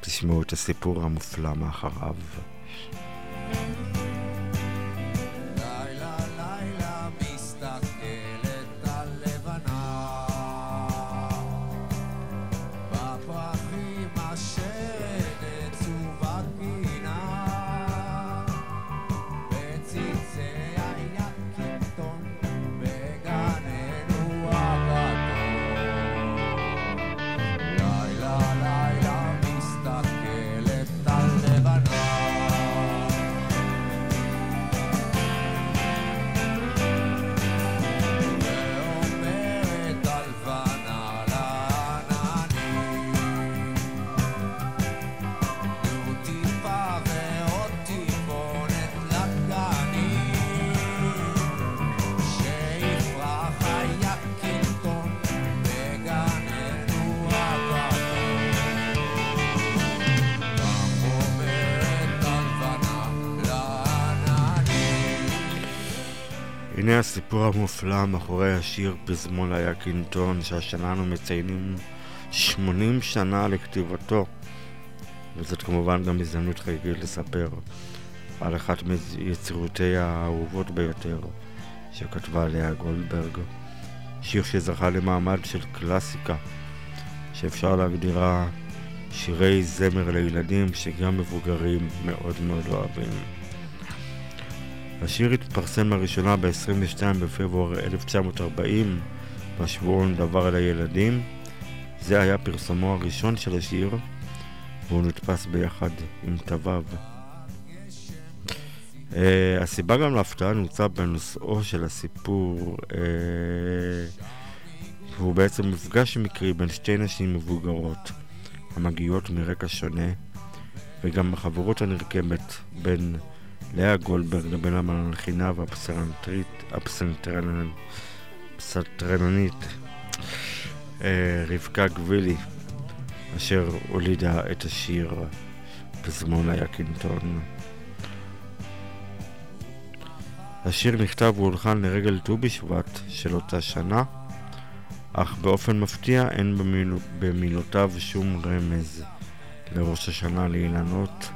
תשמעו את הסיפור המופלא מאחריו. הנה הסיפור המופלא מאחורי השיר פזמון היקינטון, שהשנה אנו מציינים 80 שנה לכתיבתו. וזאת כמובן גם הזדמנות חגיגית לספר על אחת מיצירותיה האהובות ביותר שכתבה לאה גולדברג. שיר שזכה למעמד של קלאסיקה, שאפשר להגדירה שירי זמר לילדים שגם מבוגרים מאוד מאוד אוהבים. השיר התפרסם לראשונה ב-22 בפברואר 1940 בשבועון דבר על הילדים. זה היה פרסומו הראשון של השיר, והוא נתפס ביחד עם תווו. Uh, הסיבה גם להפתעה נמצא בנושאו של הסיפור, uh, והוא בעצם מפגש מקרי בין שתי נשים מבוגרות המגיעות מרקע שונה, וגם החברות הנרקמת בין לאה גולדברג לבין המלחינה והפסנתרית, הפסנתרנית, uh, רבקה גבילי, אשר הולידה את השיר פזמון היקינטון. השיר נכתב והולחן לרגל ט"ו בשבט של אותה שנה, אך באופן מפתיע אין במיל... במילותיו שום רמז לראש השנה לאילנות,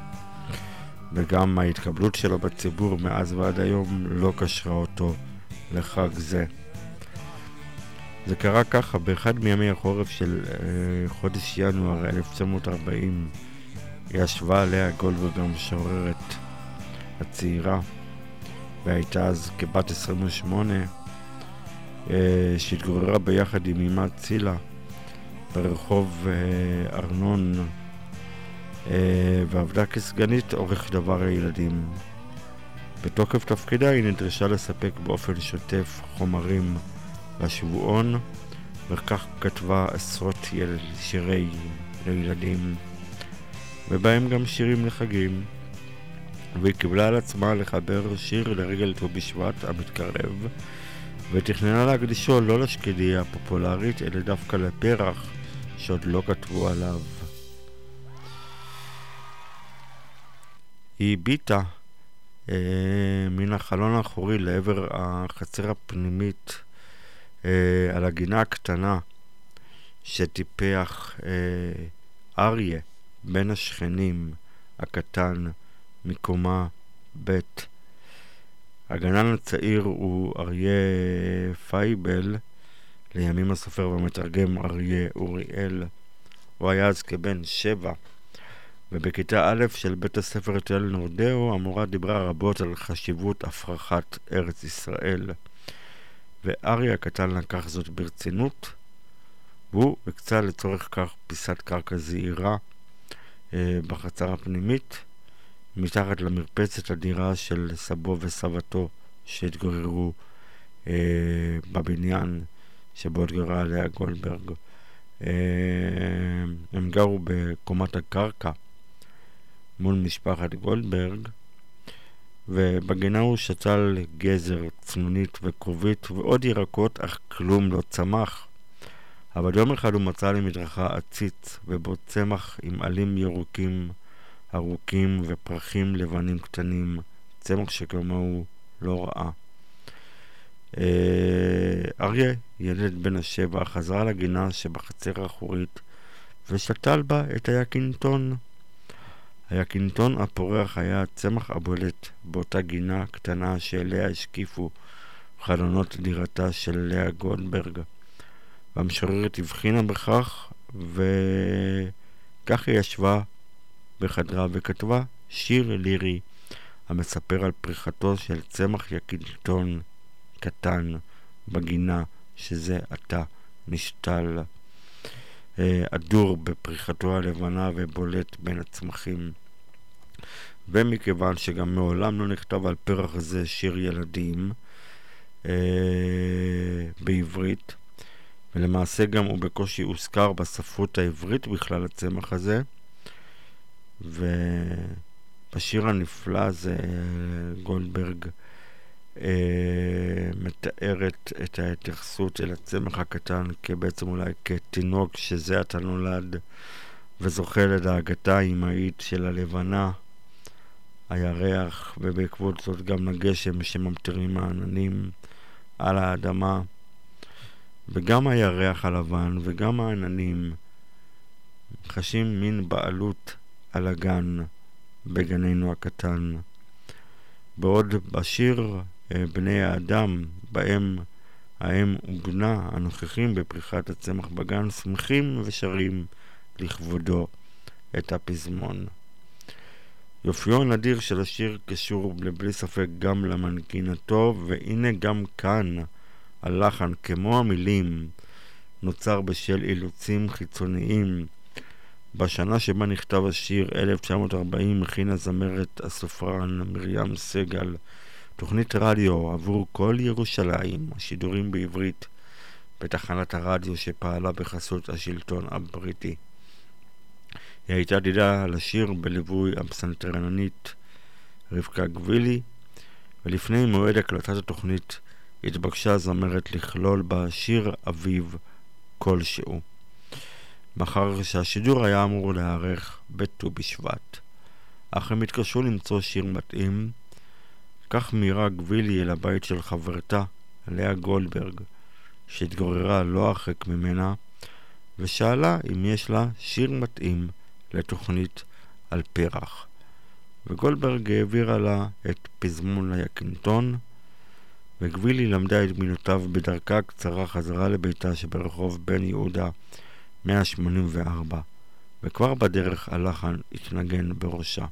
וגם ההתקבלות שלו בציבור מאז ועד היום לא קשרה אותו לחג זה. זה קרה ככה, באחד מימי החורף של אה, חודש ינואר 1940 ישבה עליה גולדברג המשוררת הצעירה והייתה אז כבת 28 אה, שהתגוררה ביחד עם אמה צילה ברחוב אה, ארנון ועבדה כסגנית עורך דבר הילדים. בתוקף תפקידה היא נדרשה לספק באופן שוטף חומרים לשבועון וכך כתבה עשרות ילד, שירי לילדים ובהם גם שירים לחגים. והיא קיבלה על עצמה לחבר שיר לרגל ט"ו בשבט המתקרב, ותכננה להקדישו לא לשקדיה הפופולרית, אלא דווקא לפרח שעוד לא כתבו עליו. היא הביטה אה, מן החלון האחורי לעבר החצר הפנימית אה, על הגינה הקטנה שטיפח אה, אריה, בין השכנים הקטן, מקומה ב'. הגנן הצעיר הוא אריה פייבל, לימים הסופר והמתרגם אריה אוריאל. הוא היה אז כבן שבע, ובכיתה א' של בית הספר תל נורדאו המורה דיברה רבות על חשיבות הפרחת ארץ ישראל. ואריה הקטן לקח זאת ברצינות, והוא הקצה לצורך כך פיסת קרקע זעירה אה, בחצר הפנימית, מתחת למרפסת הדירה של סבו וסבתו שהתגוררו אה, בבניין שבו התגוררה לאה גולדברג. אה, הם גרו בקומת הקרקע מול משפחת גולדברג, ובגינה הוא שתל גזר, צנונית וכרובית ועוד ירקות, אך כלום לא צמח. אבל יום אחד הוא מצא למדרכה עציץ, ובו צמח עם עלים ירוקים ארוכים ופרחים לבנים קטנים, צמח שכמוהו לא ראה. אה, אריה, ילד בן השבע, חזרה לגינה שבחצר האחורית ושתל בה את היקינטון. היקינטון הפורח היה הצמח הבולט באותה גינה קטנה שאליה השקיפו חלונות דירתה של לאה גולדברג. והמשוררת הבחינה בכך, וכך היא ישבה בחדרה וכתבה שיר לירי המספר על פריחתו של צמח יקינטון קטן בגינה שזה עתה נשתל. אדור בפריחתו הלבנה ובולט בין הצמחים. ומכיוון שגם מעולם לא נכתב על פרח זה שיר ילדים אה, בעברית, ולמעשה גם הוא בקושי הוזכר בספרות העברית בכלל הצמח הזה, ובשיר הנפלא הזה גולדברג אה, מתארת את ההתייחסות אל הצמח הקטן כבעצם אולי כתינוק שזה עתה נולד וזוכה לדאגתה האמהית של הלבנה הירח, ובעקבות זאת גם לגשם שממטרים העננים על האדמה, וגם הירח הלבן וגם העננים חשים מין בעלות על הגן בגננו הקטן. בעוד בשיר אה, בני האדם, בהם האם ובנה הנוכחים בפריחת הצמח בגן שמחים ושרים לכבודו את הפזמון. יופיו הנדיר של השיר קשור לבלי ספק גם למנגינתו, והנה גם כאן הלחן, כמו המילים, נוצר בשל אילוצים חיצוניים. בשנה שבה נכתב השיר, 1940, הכינה זמרת הסופרן מרים סגל תוכנית רדיו עבור כל ירושלים, השידורים בעברית בתחנת הרדיו שפעלה בחסות השלטון הבריטי. היא הייתה דידה לשיר בליווי הפסנתרננית רבקה גבילי, ולפני מועד הקלטת התוכנית התבקשה הזמרת לכלול בה שיר אביב כלשהו. מאחר שהשידור היה אמור להיערך בט"ו בשבט. אך הם התקשו למצוא שיר מתאים, כך מירה גבילי אל הבית של חברתה, לאה גולדברג, שהתגוררה לא הרחק ממנה, ושאלה אם יש לה שיר מתאים לתוכנית על פרח. וגולדברג העבירה לה את פזמון היקינטון, וגבילי למדה את מילותיו בדרכה קצרה חזרה לביתה שברחוב בן יהודה 184, וכבר בדרך הלחן התנגן בראשה.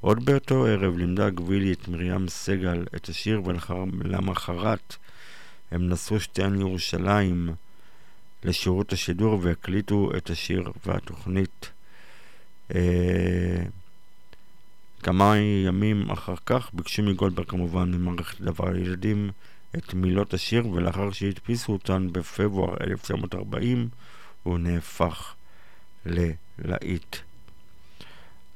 עוד באותו ערב לימדה גבילי את מרים סגל את השיר ולמחרת הם נסעו שתיהן לירושלים לשירות השידור והקליטו את השיר והתוכנית. אה, כמה ימים אחר כך ביקשו מגולדברג כמובן ממערכת דבר לילדים את מילות השיר ולאחר שהדפיסו אותן בפברואר 1940 הוא נהפך ללהיט.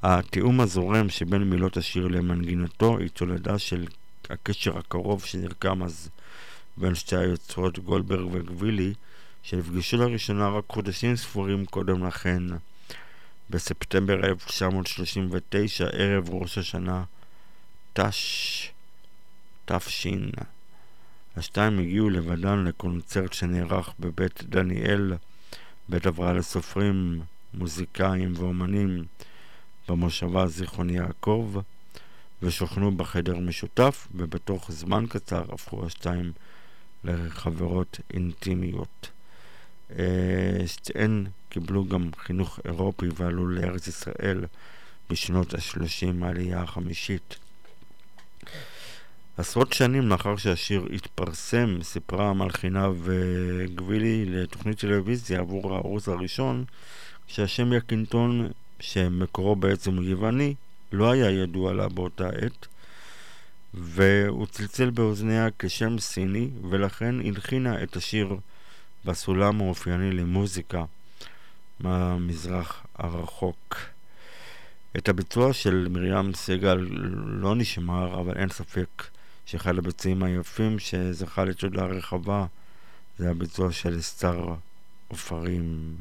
התיאום הזורם שבין מילות השיר למנגינתו היא תולדה של הקשר הקרוב שנרקם אז בין שתי היוצרות גולדברג וגבילי שנפגשו לראשונה רק חודשים ספורים קודם לכן. בספטמבר 1939 ערב ראש השנה תש... תש... השתיים הגיעו לבדן לקונצרט שנערך בבית דניאל, בית הבראה לסופרים, מוזיקאים ואומנים במושבה זיכרון יעקב, ושוכנו בחדר משותף, ובתוך זמן קצר הפכו השתיים לחברות אינטימיות. אה, שתיהן קיבלו גם חינוך אירופי ועלו לארץ ישראל בשנות ה-30 העלייה החמישית. עשרות שנים לאחר שהשיר התפרסם, סיפרה המלחינה וגבילי לתוכנית טלוויזיה עבור הערוץ הראשון, שהשם יקינטון שמקורו בעצם יווני, לא היה ידוע לה באותה עת, והוא צלצל באוזניה כשם סיני, ולכן הלחינה את השיר בסולם האופייני למוזיקה מהמזרח הרחוק. את הביצוע של מרים סגל לא נשמר, אבל אין ספק שאחד הביצועים היפים שזכה לתודה רחבה זה הביצוע של סטאר עופרים.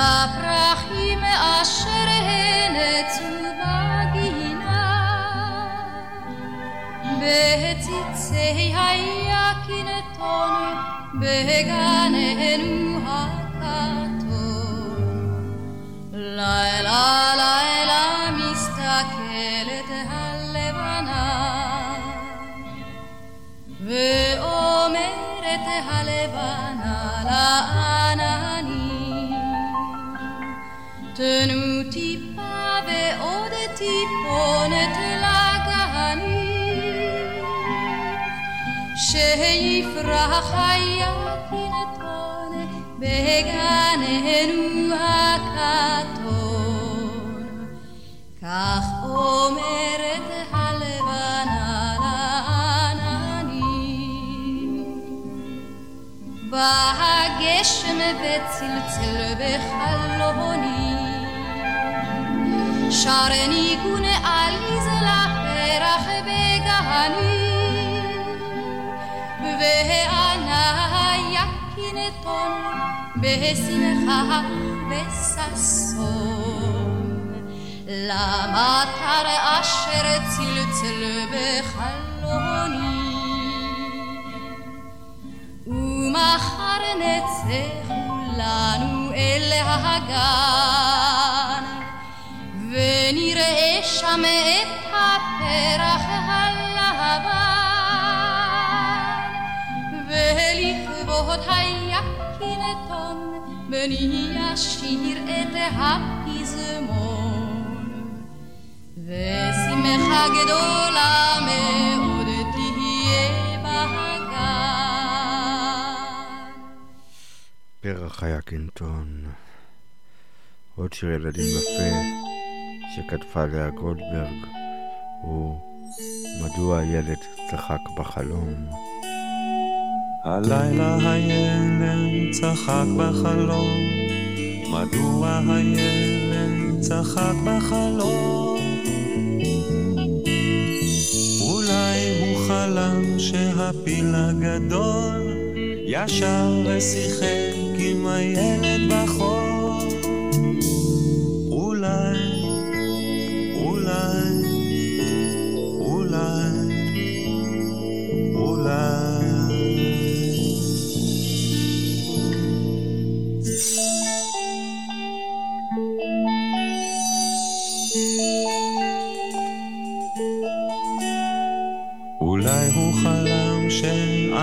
בפרחים אשר הנצו בגינה בציצי היקינטון בגננו הכתום לילה לילה מסתכלת הלבנה ואומרת הלבנה לעננים תנו טיפה ועוד טיפונת לגנים שיפרח היקינטון בגננו הכתום כך אומרת הלבנה בא הגשם וצלצל בחלוני שר ניגון עליז לפרח בגני וענה יקינתון בשמחה ובששון למטר אשר צלצל בחלוני ומחר נצא כולנו אל הגן ונראה שם את הפרח הלבן ולכבוד היקינתון בני אשיר את הפזמון ושמחה גדולה מאוד תהיה בגן. פרח היקינטון. עוד שיר ילדים יפה שכתבה לאה גולדברג הוא מדוע הילד צחק בחלום. הלילה הילד צחק בחלום, מדוע הילד צחק בחלום? אולי הוא חלם שהפיל הגדול ישר ושיחק עם הילד בחור.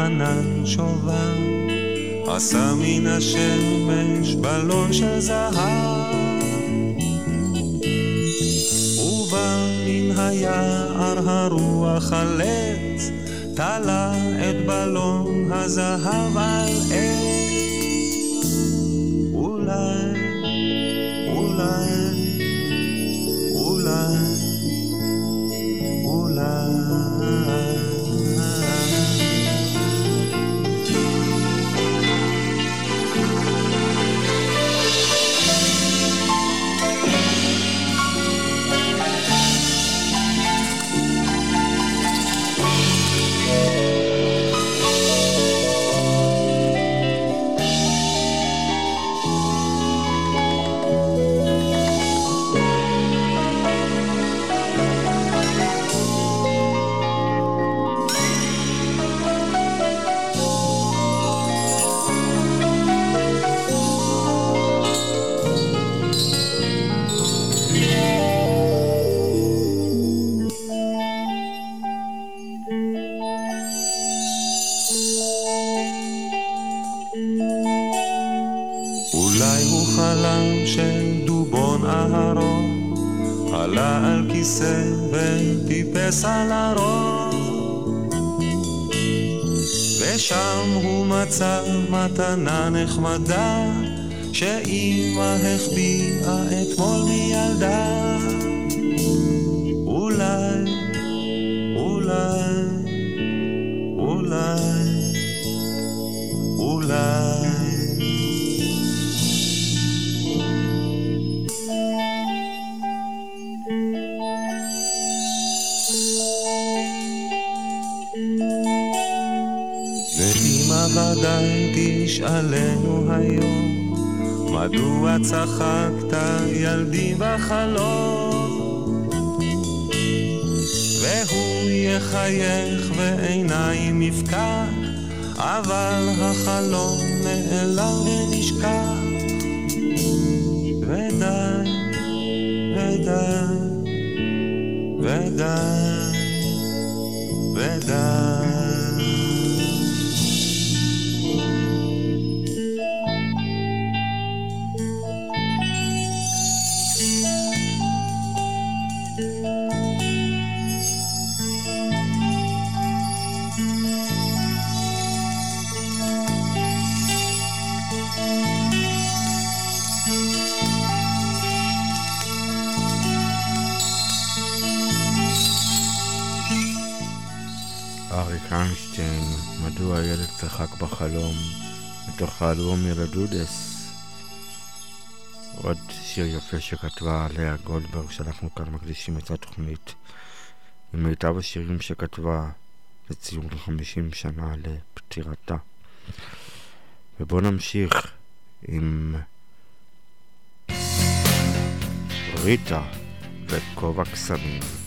שענן שובר עשה מן השמש בלון של זהב. ובא מן היער הרוח הלץ תלה את בלון הזהב על עץ נחמדה שאימא החביאה אתמול מילדה בחלום? מתוך האלבום ילדודס. עוד שיר יפה שכתבה לאה גולדברג, שאנחנו כאן מקדישים את התוכנית עם מיטב השירים שכתבה לציון 50 שנה לפטירתה. ובואו נמשיך עם ריטה וכובע קסמים.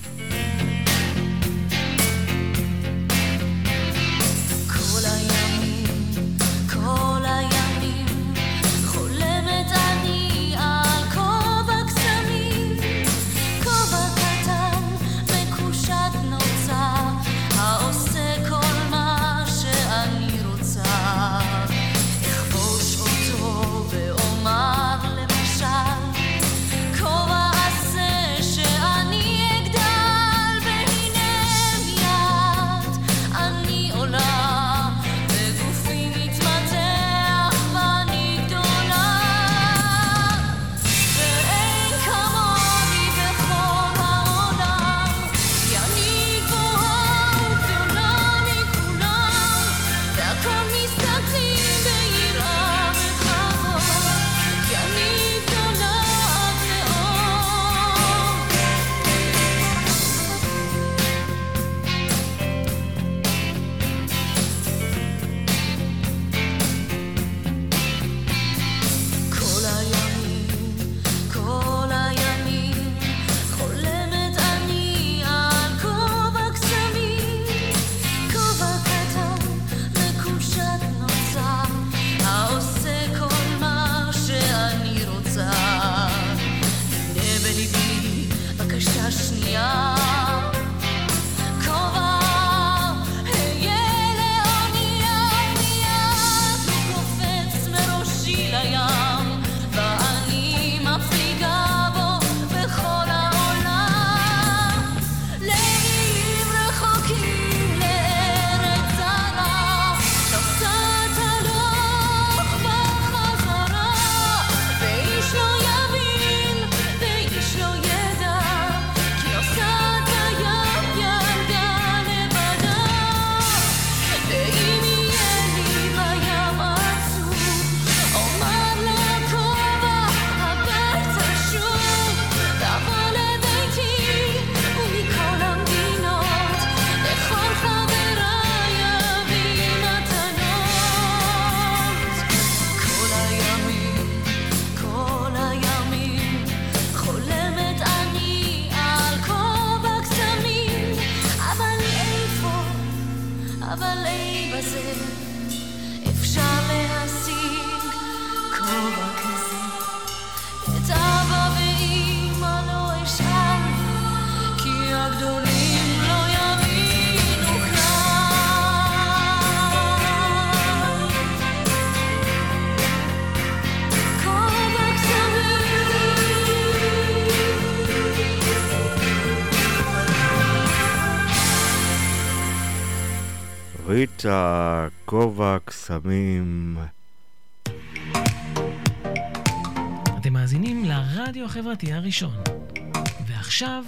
ועכשיו,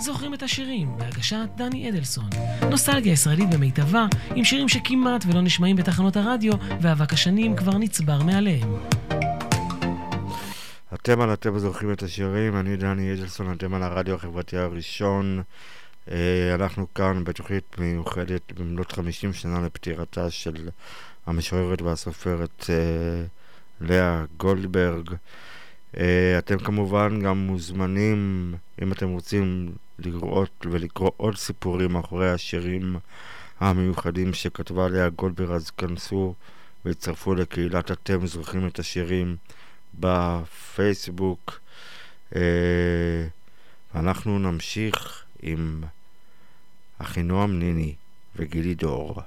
זוכרים את השירים בהגשת דני אדלסון. נוסטלגיה ישראלית במיטבה, עם שירים שכמעט ולא נשמעים בתחנות הרדיו, ואבק השנים כבר נצבר מעליהם. אתם על הטבע זוכרים את השירים, אני דני אדלסון, אתם על הרדיו החברתי הראשון. אה, אנחנו כאן בתוכנית מיוחדת במלאת 50 שנה לפטירתה של המשוררת והסופרת אה, לאה גולדברג. אה, אתם כמובן גם מוזמנים, אם אתם רוצים לראות ולקרוא עוד סיפורים מאחורי השירים המיוחדים שכתבה לאה גולדברג, אז כנסו והצטרפו לקהילת אתם זוכרים את השירים בפייסבוק. אה, ואנחנו נמשיך עם אחינועם ניני וגילי דור.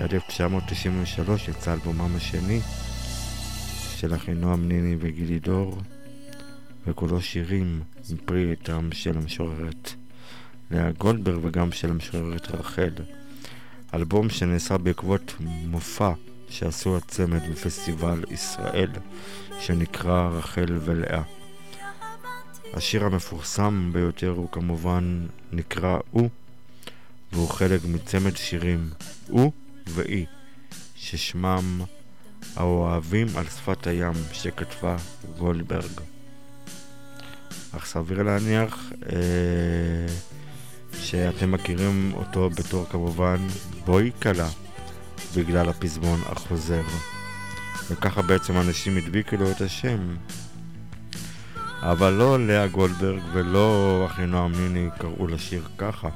ב-1993 יצא אלבומם השני של אחינועם ניני וגילי דור, וכולו שירים עם פרי עטם של המשוררת לאה גולדברג וגם של המשוררת רחל. אלבום שנעשה בעקבות מופע שעשו הצמד בפסטיבל ישראל, שנקרא רחל ולאה. השיר המפורסם ביותר הוא כמובן נקרא "הוא", והוא חלק מצמד שירים "הוא" ו"אי", ששמם האוהבים על שפת הים שכתבה גולדברג. אך סביר להניח אה, שאתם מכירים אותו בתור כמובן בואי קלה בגלל הפזמון החוזר. וככה בעצם אנשים הדביקו לו את השם. אבל לא לאה גולדברג ולא אחינועם ניני קראו לשיר ככה.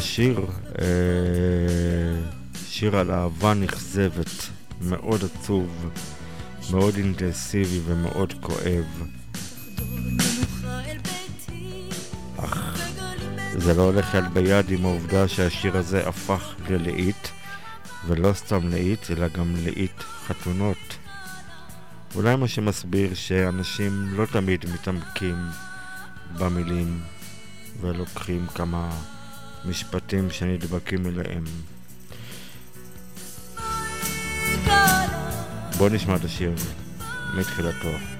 השיר, אה, שיר על אהבה נכזבת, מאוד עצוב, מאוד אינטנסיבי ומאוד כואב. אך זה לא הולך יד ביד עם העובדה שהשיר הזה הפך ללהיט, ולא סתם להיט, אלא גם להיט חתונות. אולי מה שמסביר שאנשים לא תמיד מתעמקים במילים ולוקחים כמה משפטים שנדבקים אליהם. בואו נשמע את השיר מתחילתו.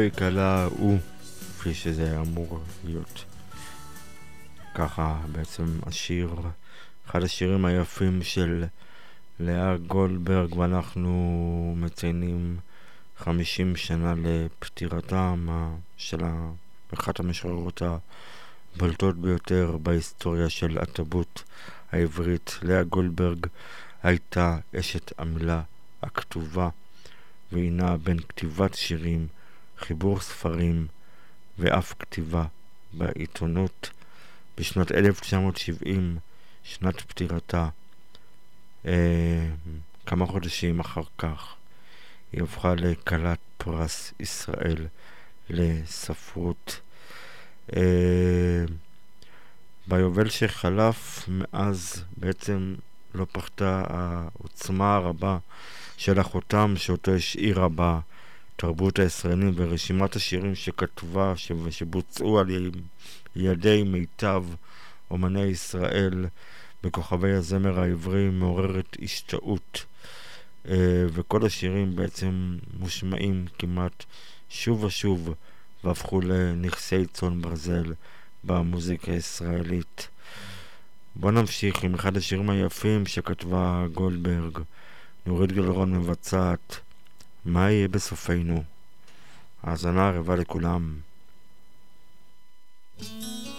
אוי כלה הוא, כפי שזה אמור להיות. ככה בעצם השיר, אחד השירים היפים של לאה גולדברג, ואנחנו מציינים 50 שנה לפטירתה של אחת המשוררות הבולטות ביותר בהיסטוריה של התרבות העברית. לאה גולדברג הייתה אשת המילה הכתובה, והיא נעה בין כתיבת שירים, חיבור ספרים ואף כתיבה בעיתונות. בשנת 1970, שנת פטירתה, אה, כמה חודשים אחר כך, היא הפכה לכלת פרס ישראל לספרות. אה, ביובל שחלף מאז בעצם לא פחתה העוצמה הרבה של החותם שאותו השאירה בתרבות הישראלית ורשימת השירים שכתבה ושבוצעו על ידי מיטב אומני ישראל בכוכבי הזמר העברי מעוררת השתאות אה, וכל השירים בעצם מושמעים כמעט שוב ושוב והפכו לנכסי צאן ברזל במוזיקה הישראלית. בואו נמשיך עם אחד השירים היפים שכתבה גולדברג, נורית גלרון מבצעת, מה יהיה בסופנו? האזנה ערבה לכולם. thank you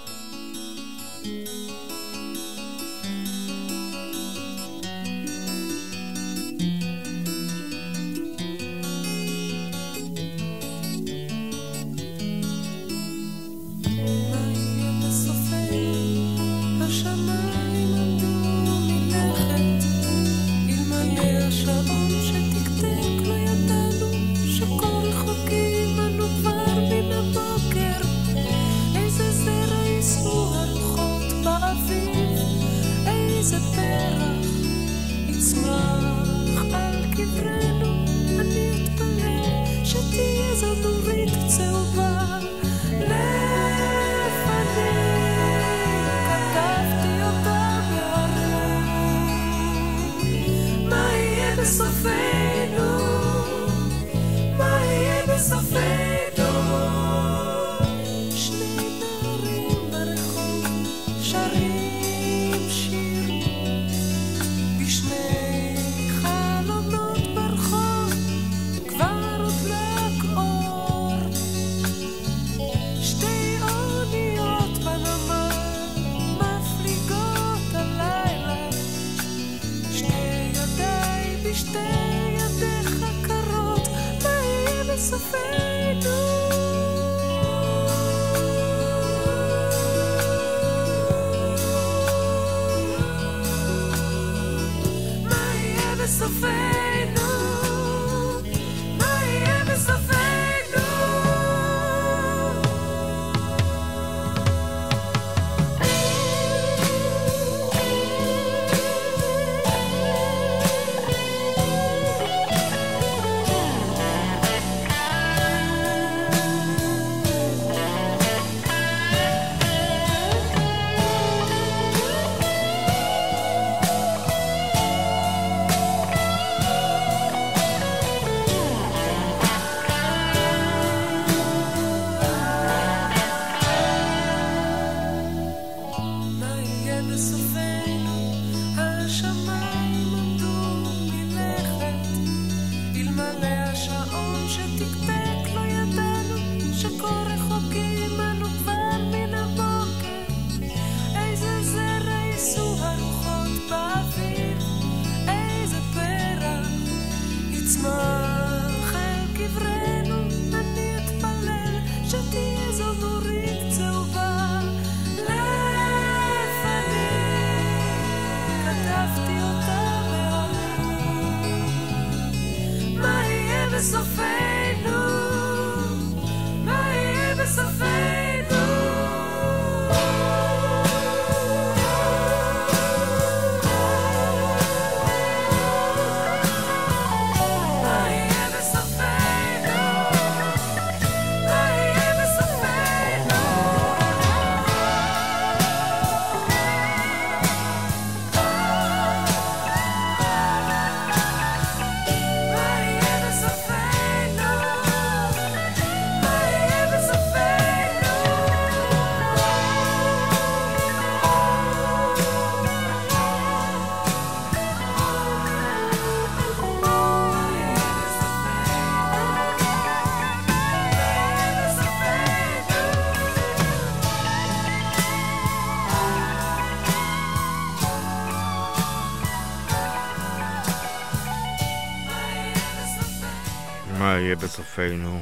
בסופנו? מה יהיה בסופנו? יהיה בסופנו?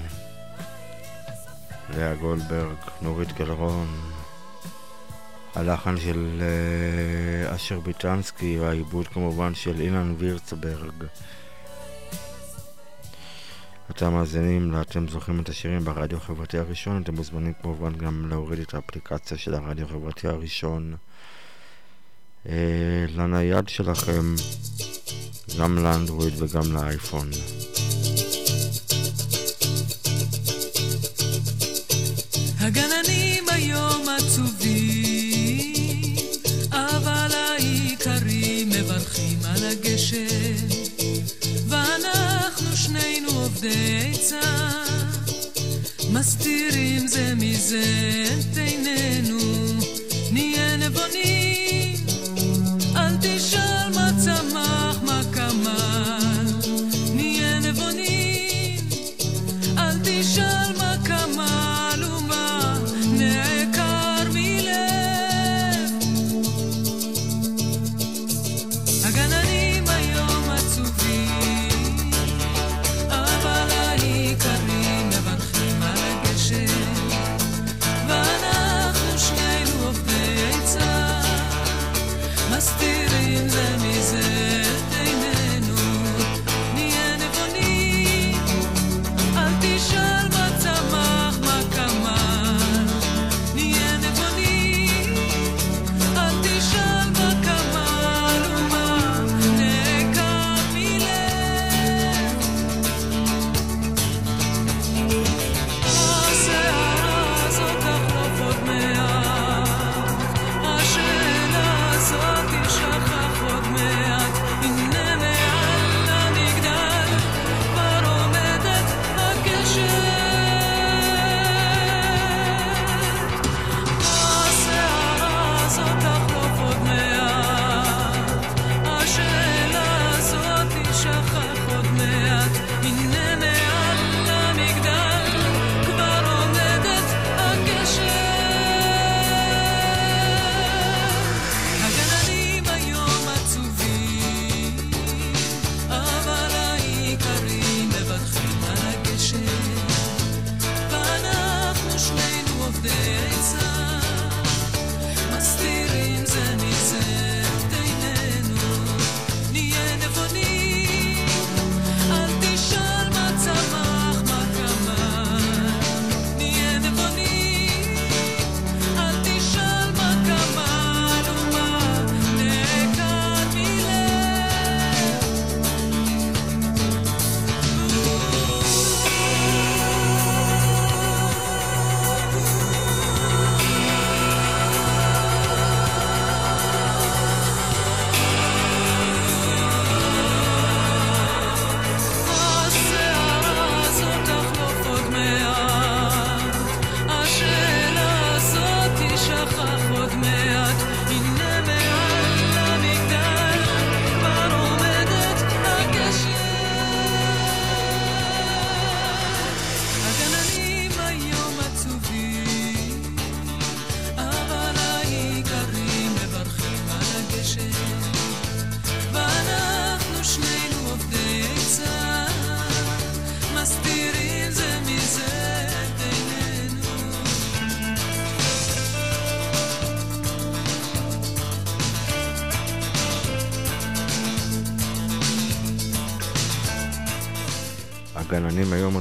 לאה גולדברג, נורית גלרון, הלחן של אה, אשר ביטנסקי והעיבוד כמובן של אילן וירצברג. אתם מאזינים לאתם זוכרים את השירים ברדיו החברתי הראשון, אתם מוזמנים כמובן גם להוריד את האפליקציה של הרדיו החברתי הראשון אה, לנייד שלכם, גם לאנדרואיד וגם לאייפון.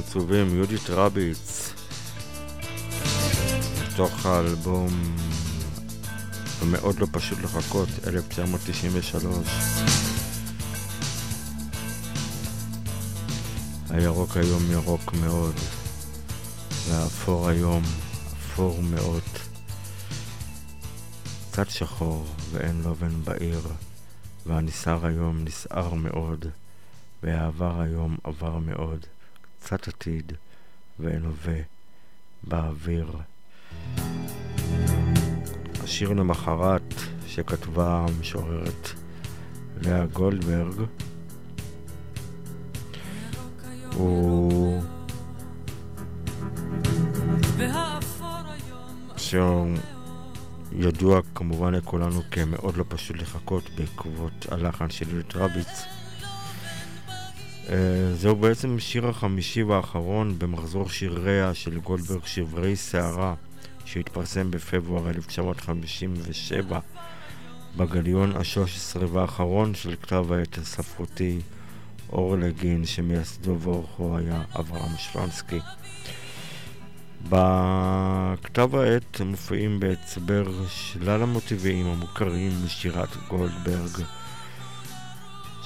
עצובים, יהודית רביץ, מתוך האלבום מאוד לא פשוט לחכות, 1993. הירוק היום ירוק מאוד, והאפור היום אפור מאוד. קצת שחור ואין לובן בעיר, והנסער היום נסער מאוד, והעבר היום עבר מאוד. קצת עתיד ואין הווה באוויר. השיר למחרת שכתבה המשוררת לאה גולדברג הוא שיר ידוע כמובן לכולנו כמאוד לא פשוט לחכות בעקבות הלחן של יהודית רביץ. אה, זהו בעצם השיר החמישי והאחרון במחזור שיריה של גולדברג שברי סערה שהתפרסם בפברואר 1957 בגליון ה-13 והאחרון של כתב העת הספרותי אור לגין שמייסדו ואורחו היה אברהם שלונסקי. בכתב העת מופיעים בהצבר שלל המוטיבים המוכרים משירת גולדברג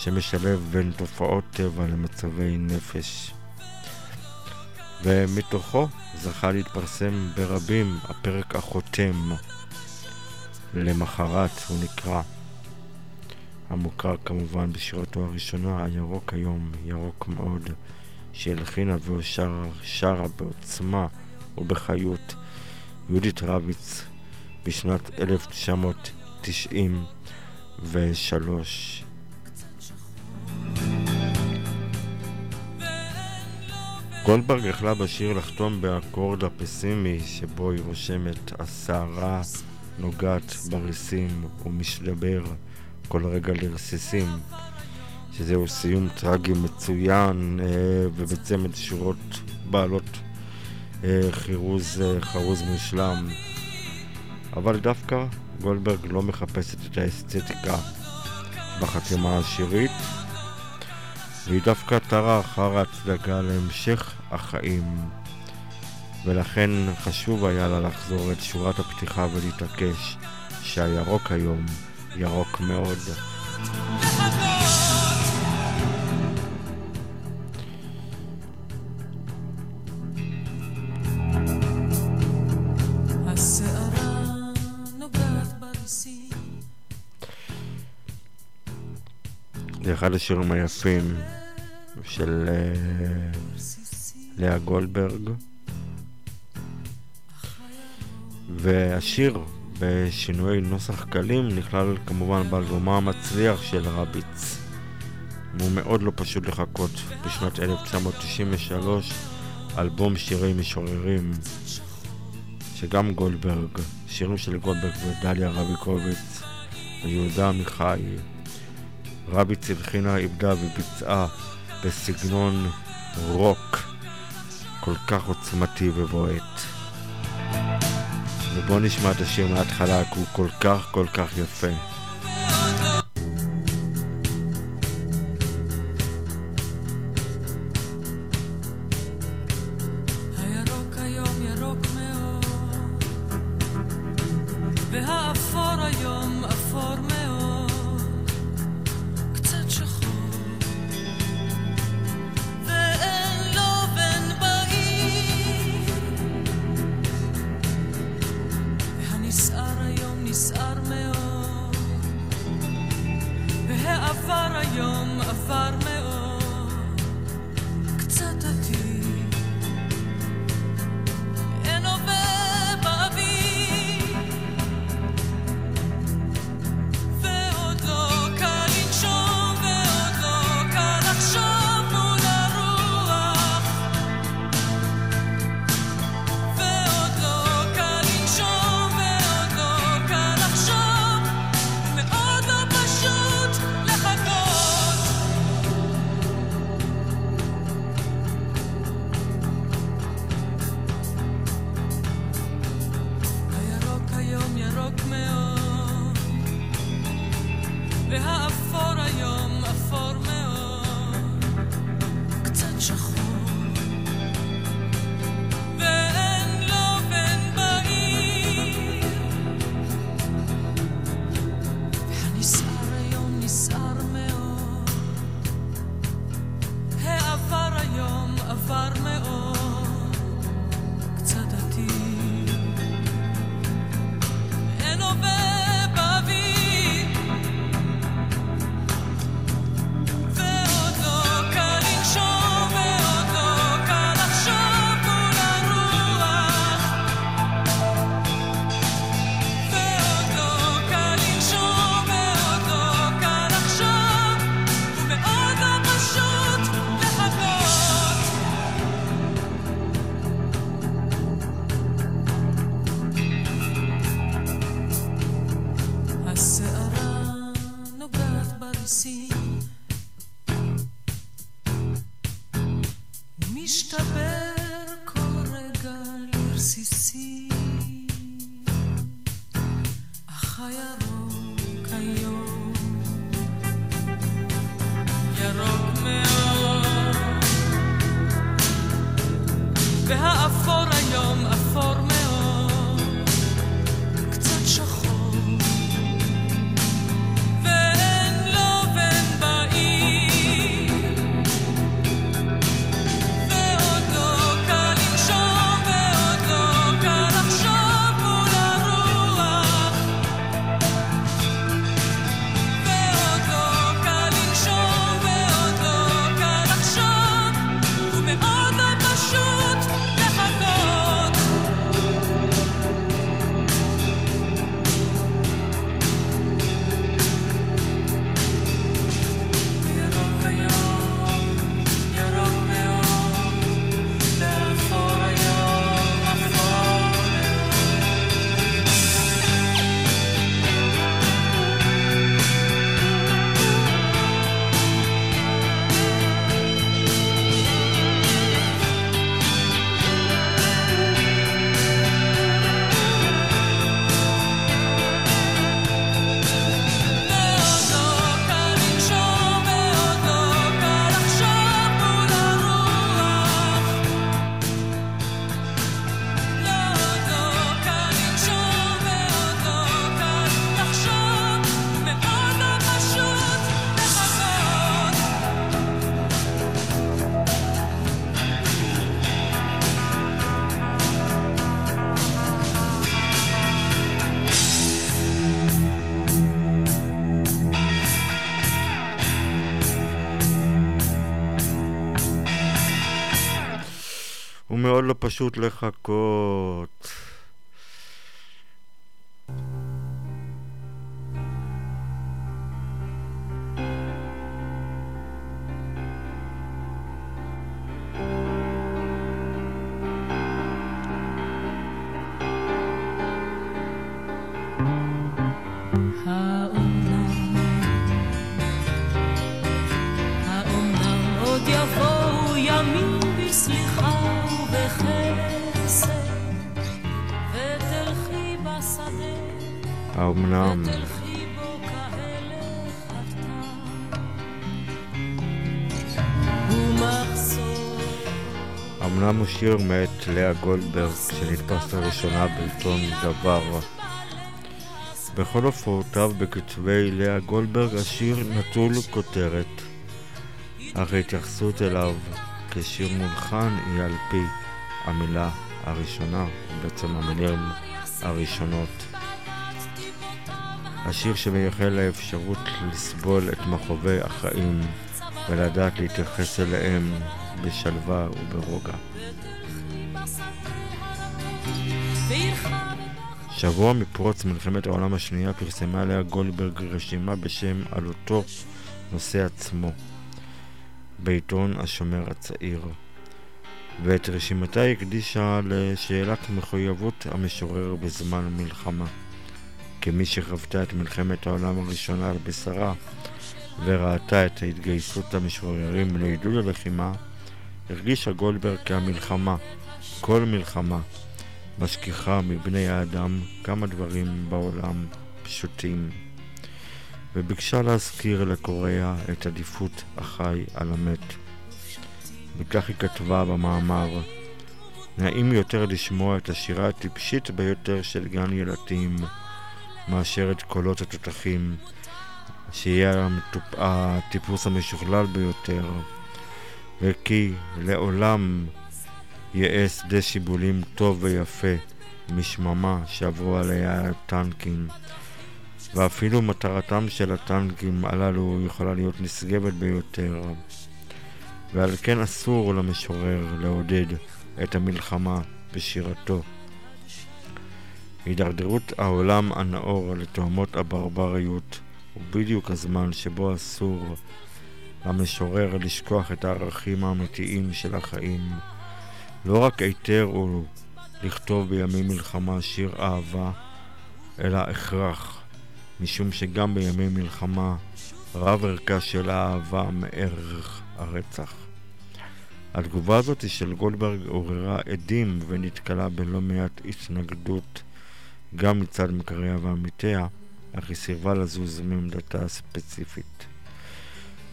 שמשלב בין תופעות טבע למצבי נפש. ומתוכו זכה להתפרסם ברבים הפרק החותם למחרת הוא נקרא המוכר כמובן בשירתו הראשונה, הירוק היום, ירוק מאוד, שהלחינה ושרה בעוצמה ובחיות יהודית רביץ בשנת 1993. גולדברג יכלה בשיר לחתום באקורד הפסימי שבו היא רושמת הסערה נוגעת בריסים ומשדבר כל רגע לרסיסים שזהו סיום טרגי מצוין אה, ובצמד שורות בעלות אה, חירוז אה, חרוז מושלם. אבל דווקא גולדברג לא מחפשת את האסתטיקה בחתימה השירית והיא דווקא תרה אחר ההצדקה להמשך החיים ולכן חשוב היה לה לחזור את שורת הפתיחה ולהתעקש שהירוק היום ירוק מאוד. זה אחד השירים היפים של אה, לאה גולדברג. והשיר בשינויי נוסח קלים נכלל כמובן באלבומה המצליח של רביץ. הוא מאוד לא פשוט לחכות בשנת 1993 אלבום שירי משוררים שגם גולדברג, שירים של גולדברג ודליה רביקוביץ ויהודה עמיחי רביץ הלחינה, איבדה וביצעה בסגנון רוק כל כך עוצמתי ובועט. ובואו נשמע את השיר מההתחלה, כי הוא כל כך כל כך יפה. escapei. פשוט לחכות. לאה גולדברג, שנתפס לראשונה בעיתון דבר. בכל הופעותיו בכתבי לאה גולדברג השיר נטול כותרת, אך ההתייחסות אליו כשיר מולחן היא על פי המילה הראשונה, בעצם המילים הראשונות. השיר שמייחל לאפשרות לסבול את מכאובי החיים ולדעת להתייחס אליהם בשלווה וברוגע. שבוע מפרוץ מלחמת העולם השנייה פרסמה לאה גולדברג רשימה בשם על אותו נושא עצמו בעיתון השומר הצעיר ואת רשימתה הקדישה לשאלת מחויבות המשורר בזמן מלחמה. כמי שחוותה את מלחמת העולם הראשונה על בשרה וראתה את התגייסות המשוררים לעידוד הלחימה הרגישה גולדברג כי המלחמה, כל מלחמה, משכיחה מבני האדם כמה דברים בעולם פשוטים, וביקשה להזכיר לקוריאה את עדיפות החי על המת. וכך היא כתבה במאמר: נעים יותר לשמוע את השירה הטיפשית ביותר של גן ילדים מאשר את קולות התותחים, שיהיה הטיפוס המשוכלל ביותר, וכי לעולם יהא שדה שיבולים טוב ויפה משממה שעברו עליה הטנקים ואפילו מטרתם של הטנקים הללו יכולה להיות נשגבת ביותר ועל כן אסור למשורר לעודד את המלחמה בשירתו. הידרדרות העולם הנאור לתהומות הברבריות הוא בדיוק הזמן שבו אסור למשורר לשכוח את הערכים האמיתיים של החיים. לא רק היתר הוא לכתוב בימי מלחמה שיר אהבה, אלא הכרח, משום שגם בימי מלחמה רב ערכה של האהבה מערך הרצח. התגובה הזאת של גולדברג עוררה עדים ונתקלה בלא מעט התנגדות גם מצד מכריה ועמיתיה, אך היא סירבה לזוז מעמדתה הספציפית.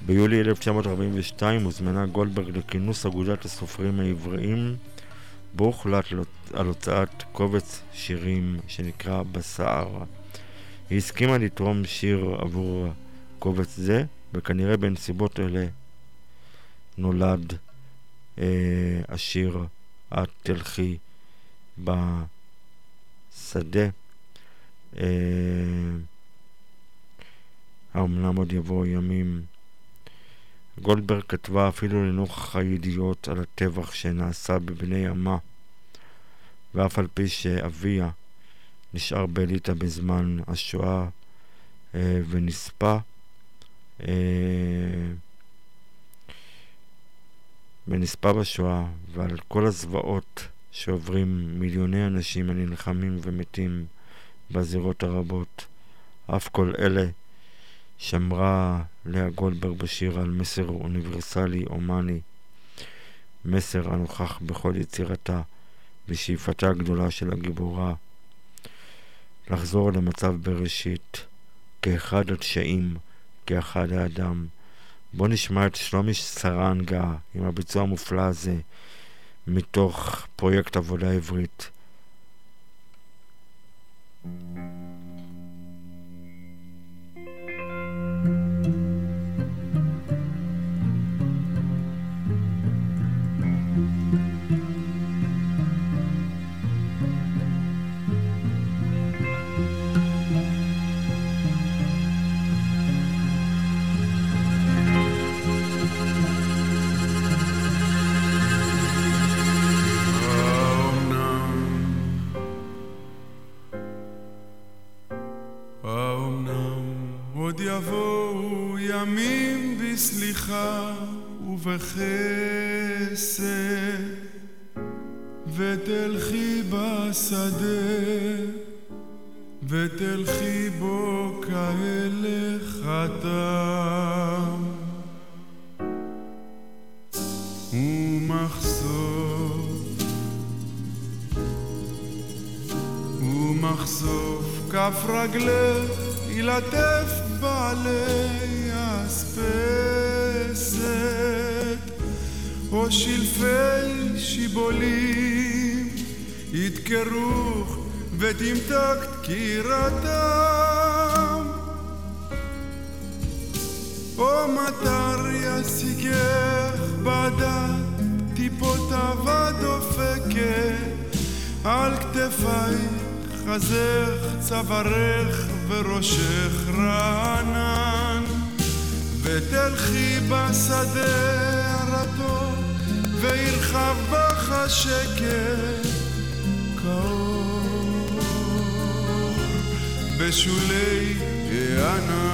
ביולי 1942 הוזמנה גולדברג לכינוס אגודת הסופרים העבריים, בו הוחלט על הוצאת קובץ שירים שנקרא בסער. היא הסכימה לתרום שיר עבור קובץ זה, וכנראה בנסיבות אלה נולד אה, השיר "את תלכי בשדה". אה, האומנם עוד יבואו ימים. גולדברג כתבה אפילו לנוכח הידיעות על הטבח שנעשה בבני עמה, ואף על פי שאביה נשאר בליטא בזמן השואה אה, ונספה, אה, ונספה בשואה, ועל כל הזוועות שעוברים מיליוני אנשים הנלחמים ומתים בזירות הרבות. אף כל אלה שמרה לאה גולדברג בשיר על מסר אוניברסלי הומני, מסר הנוכח בכל יצירתה ושאיפתה הגדולה של הגיבורה לחזור למצב בראשית, כאחד התשעים, כאחד האדם. בואו נשמע את שלומי סרנגה עם הביצוע המופלא הזה מתוך פרויקט עבודה עברית. thank you צווארך וראשך רענן ותלכי בשדה הרטוב וירחב בך השקט כאור בשולי הענן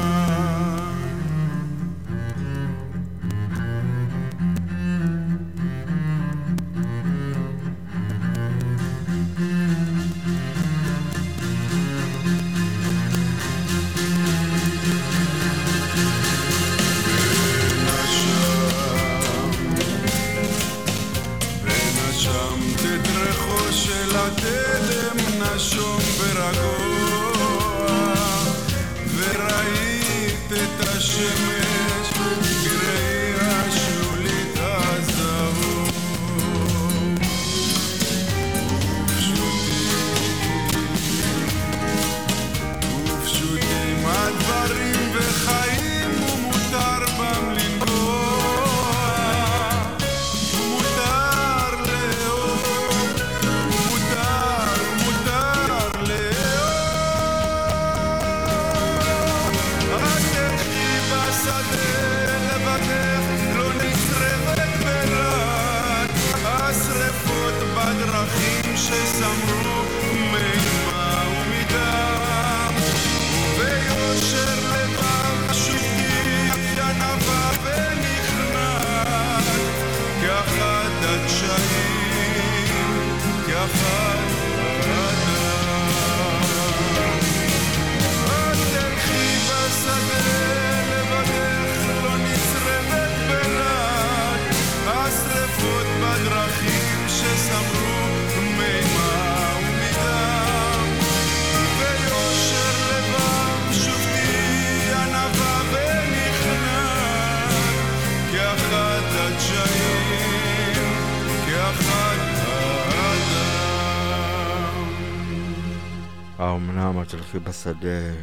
בשדה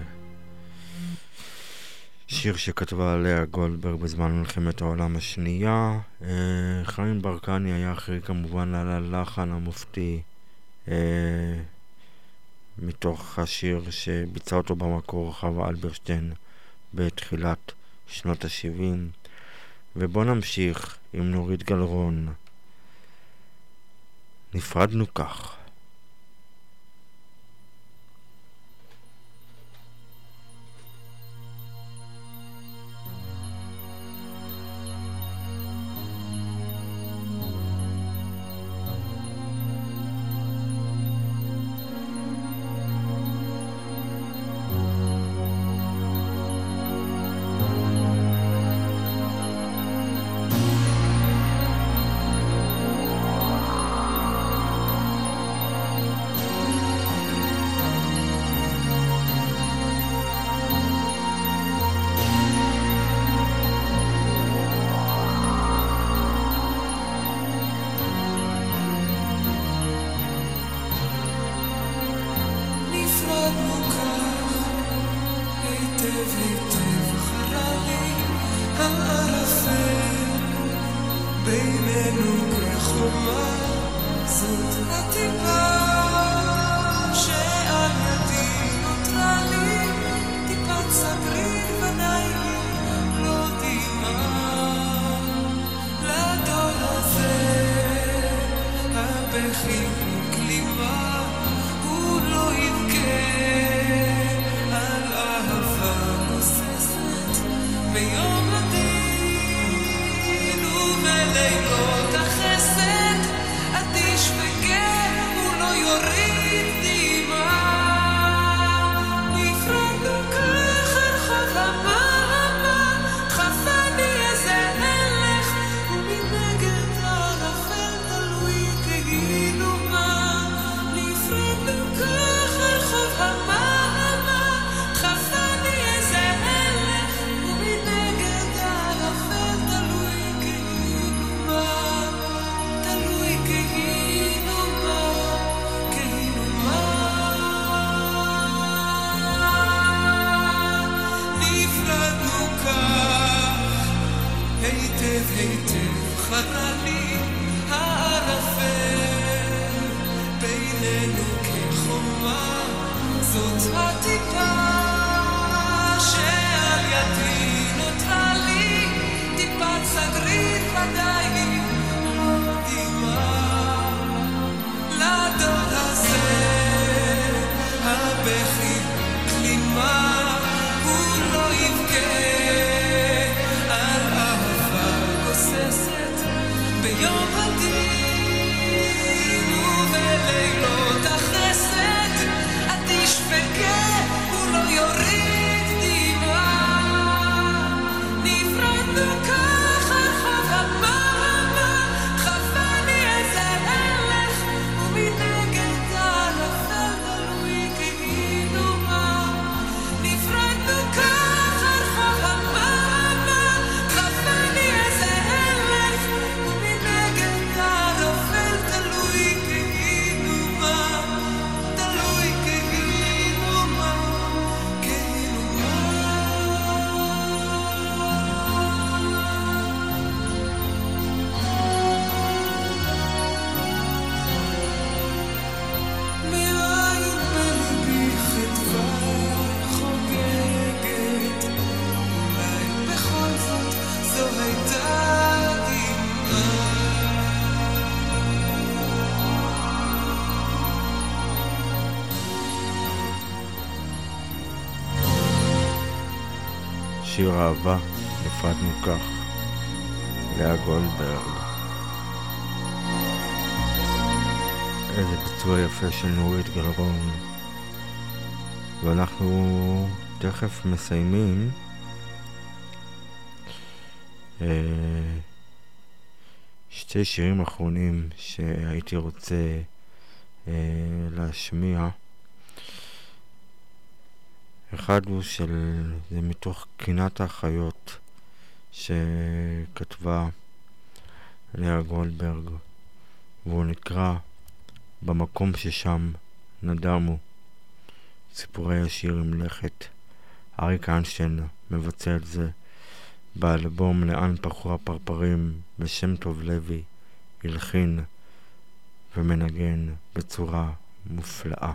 שיר שכתבה לאה גולדברג בזמן מלחמת העולם השנייה. אה, חיים ברקני היה אחראי כמובן על הלחן המופתי אה, מתוך השיר שביצע אותו במקור חווה אלברשטיין בתחילת שנות ה-70. ובואו נמשיך עם נורית גלרון. נפרדנו כך. Lord. שיר אהבה, נפרדנו כך, לאה גולדברג. איזה ביצוע יפה של נורית גלרון. ואנחנו תכף מסיימים. אה, שתי שירים אחרונים שהייתי רוצה אה, להשמיע. אחד הוא של... זה מתוך קינת האחיות שכתבה לאה גולדברג והוא נקרא במקום ששם נדמו סיפורי השיר עם לכת. אריק איינשטיין מבצע את זה באלבום לאן פרחו הפרפרים בשם טוב לוי, הלחין ומנגן בצורה מופלאה.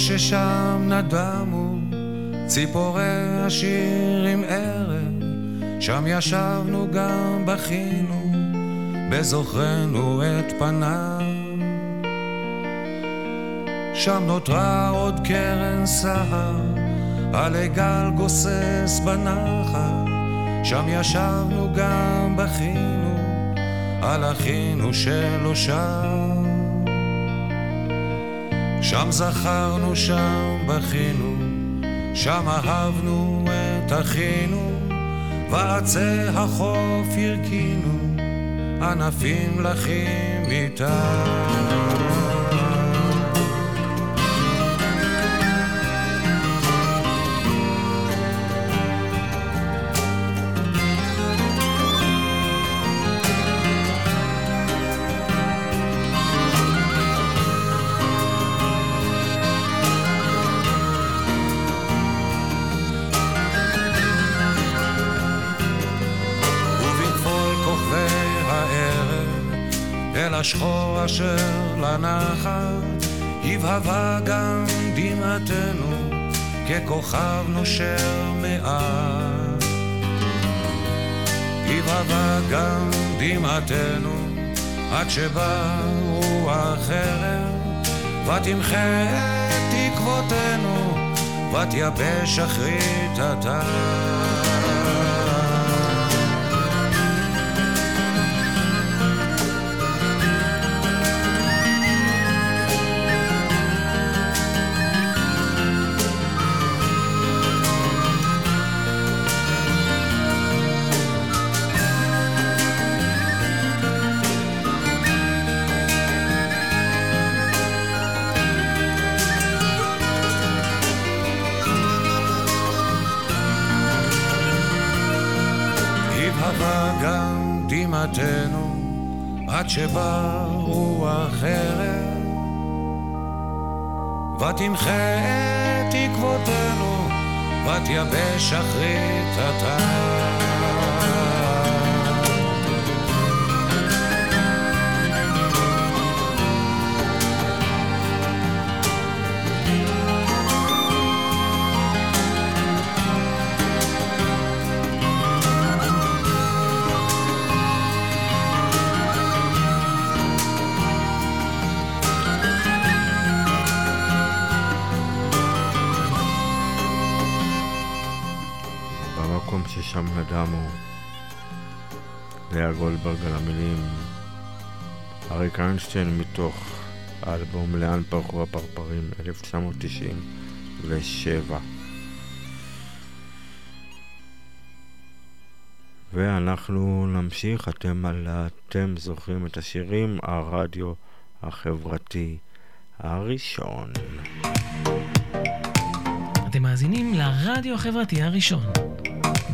ששם נדמו ציפורי השיר עם ערב, שם ישבנו גם בכינו, בזוכרנו את פניו. שם נותרה עוד קרן סהר, עלי גל גוסס בנחל, שם ישבנו גם בכינו, על אחינו שלא שם. שם זכרנו, שם בכינו, שם אהבנו את אחינו, ועצי החוף הרכינו, ענפים לחים איתם. אשר לנחל, הבהבה גם דמעתנו, ככוכב נושר מעט. הבהבה גם דמעתנו, עד שבא רוח חרב, ותמחה את תקוותינו, ותייבש אחרית הטעם. שבא רוח חרב, ותמחה את תקוותינו, ותייבש אחרית הטעם. על המילים. אריק איינשטיין מתוך האלבום לאן פרחו הפרפרים 1997. ואנחנו נמשיך, אתם על אתם זוכרים את השירים, הרדיו החברתי הראשון. אתם מאזינים לרדיו החברתי הראשון.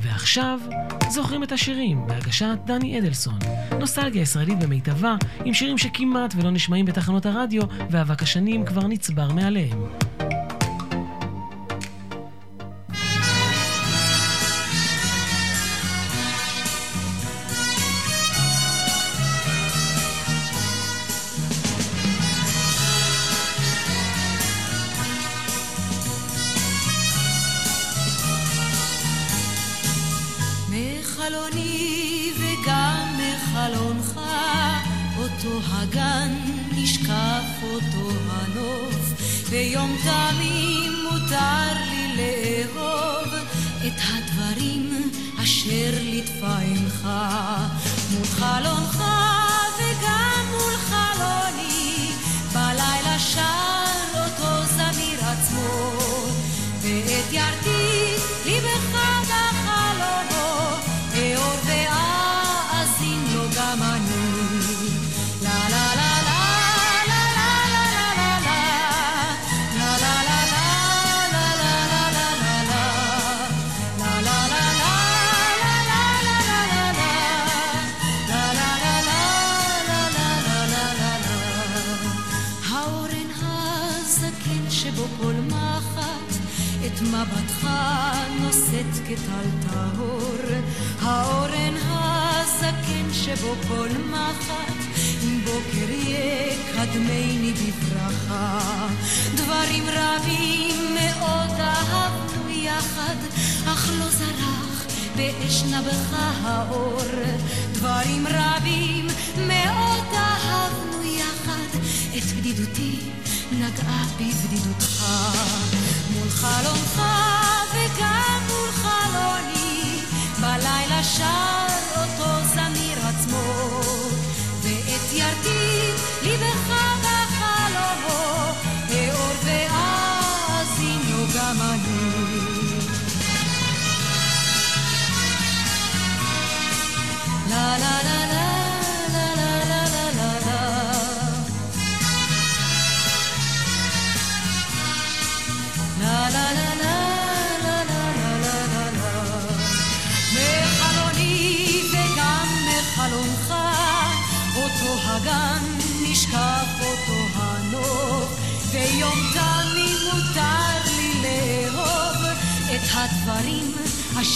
ועכשיו, זוכרים את השירים בהגשת דני אדלסון. נוסטלגיה ישראלית במיטבה, עם שירים שכמעט ולא נשמעים בתחנות הרדיו, ואבק השנים כבר נצבר מעליהם. מבטך נושאת כטל טהור, האורן הזקן שבו כל מחט, בוקר יקדמני בברכה. דברים רבים מאוד אהבנו יחד, אך לא זרח באש נבך האור. דברים רבים מאוד אהבנו יחד, את בדידותי נגעה בבדידותך. מול חלומך וגם מול חלוני, בלילה שר אותו עצמו, ואת ירתי ליבך בחלומו, אאור ואזינו גם אני. לה לה לה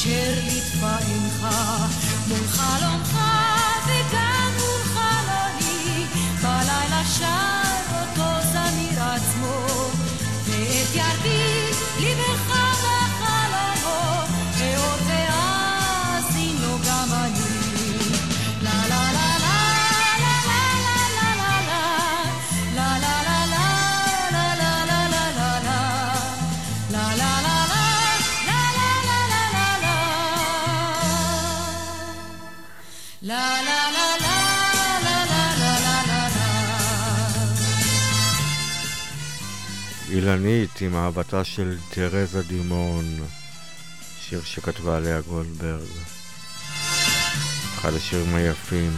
אשר לתפארך מול חלומך אילנית עם אהבתה של תרזה דימון, שיר שכתבה עליה גולדברג. אחד השירים היפים,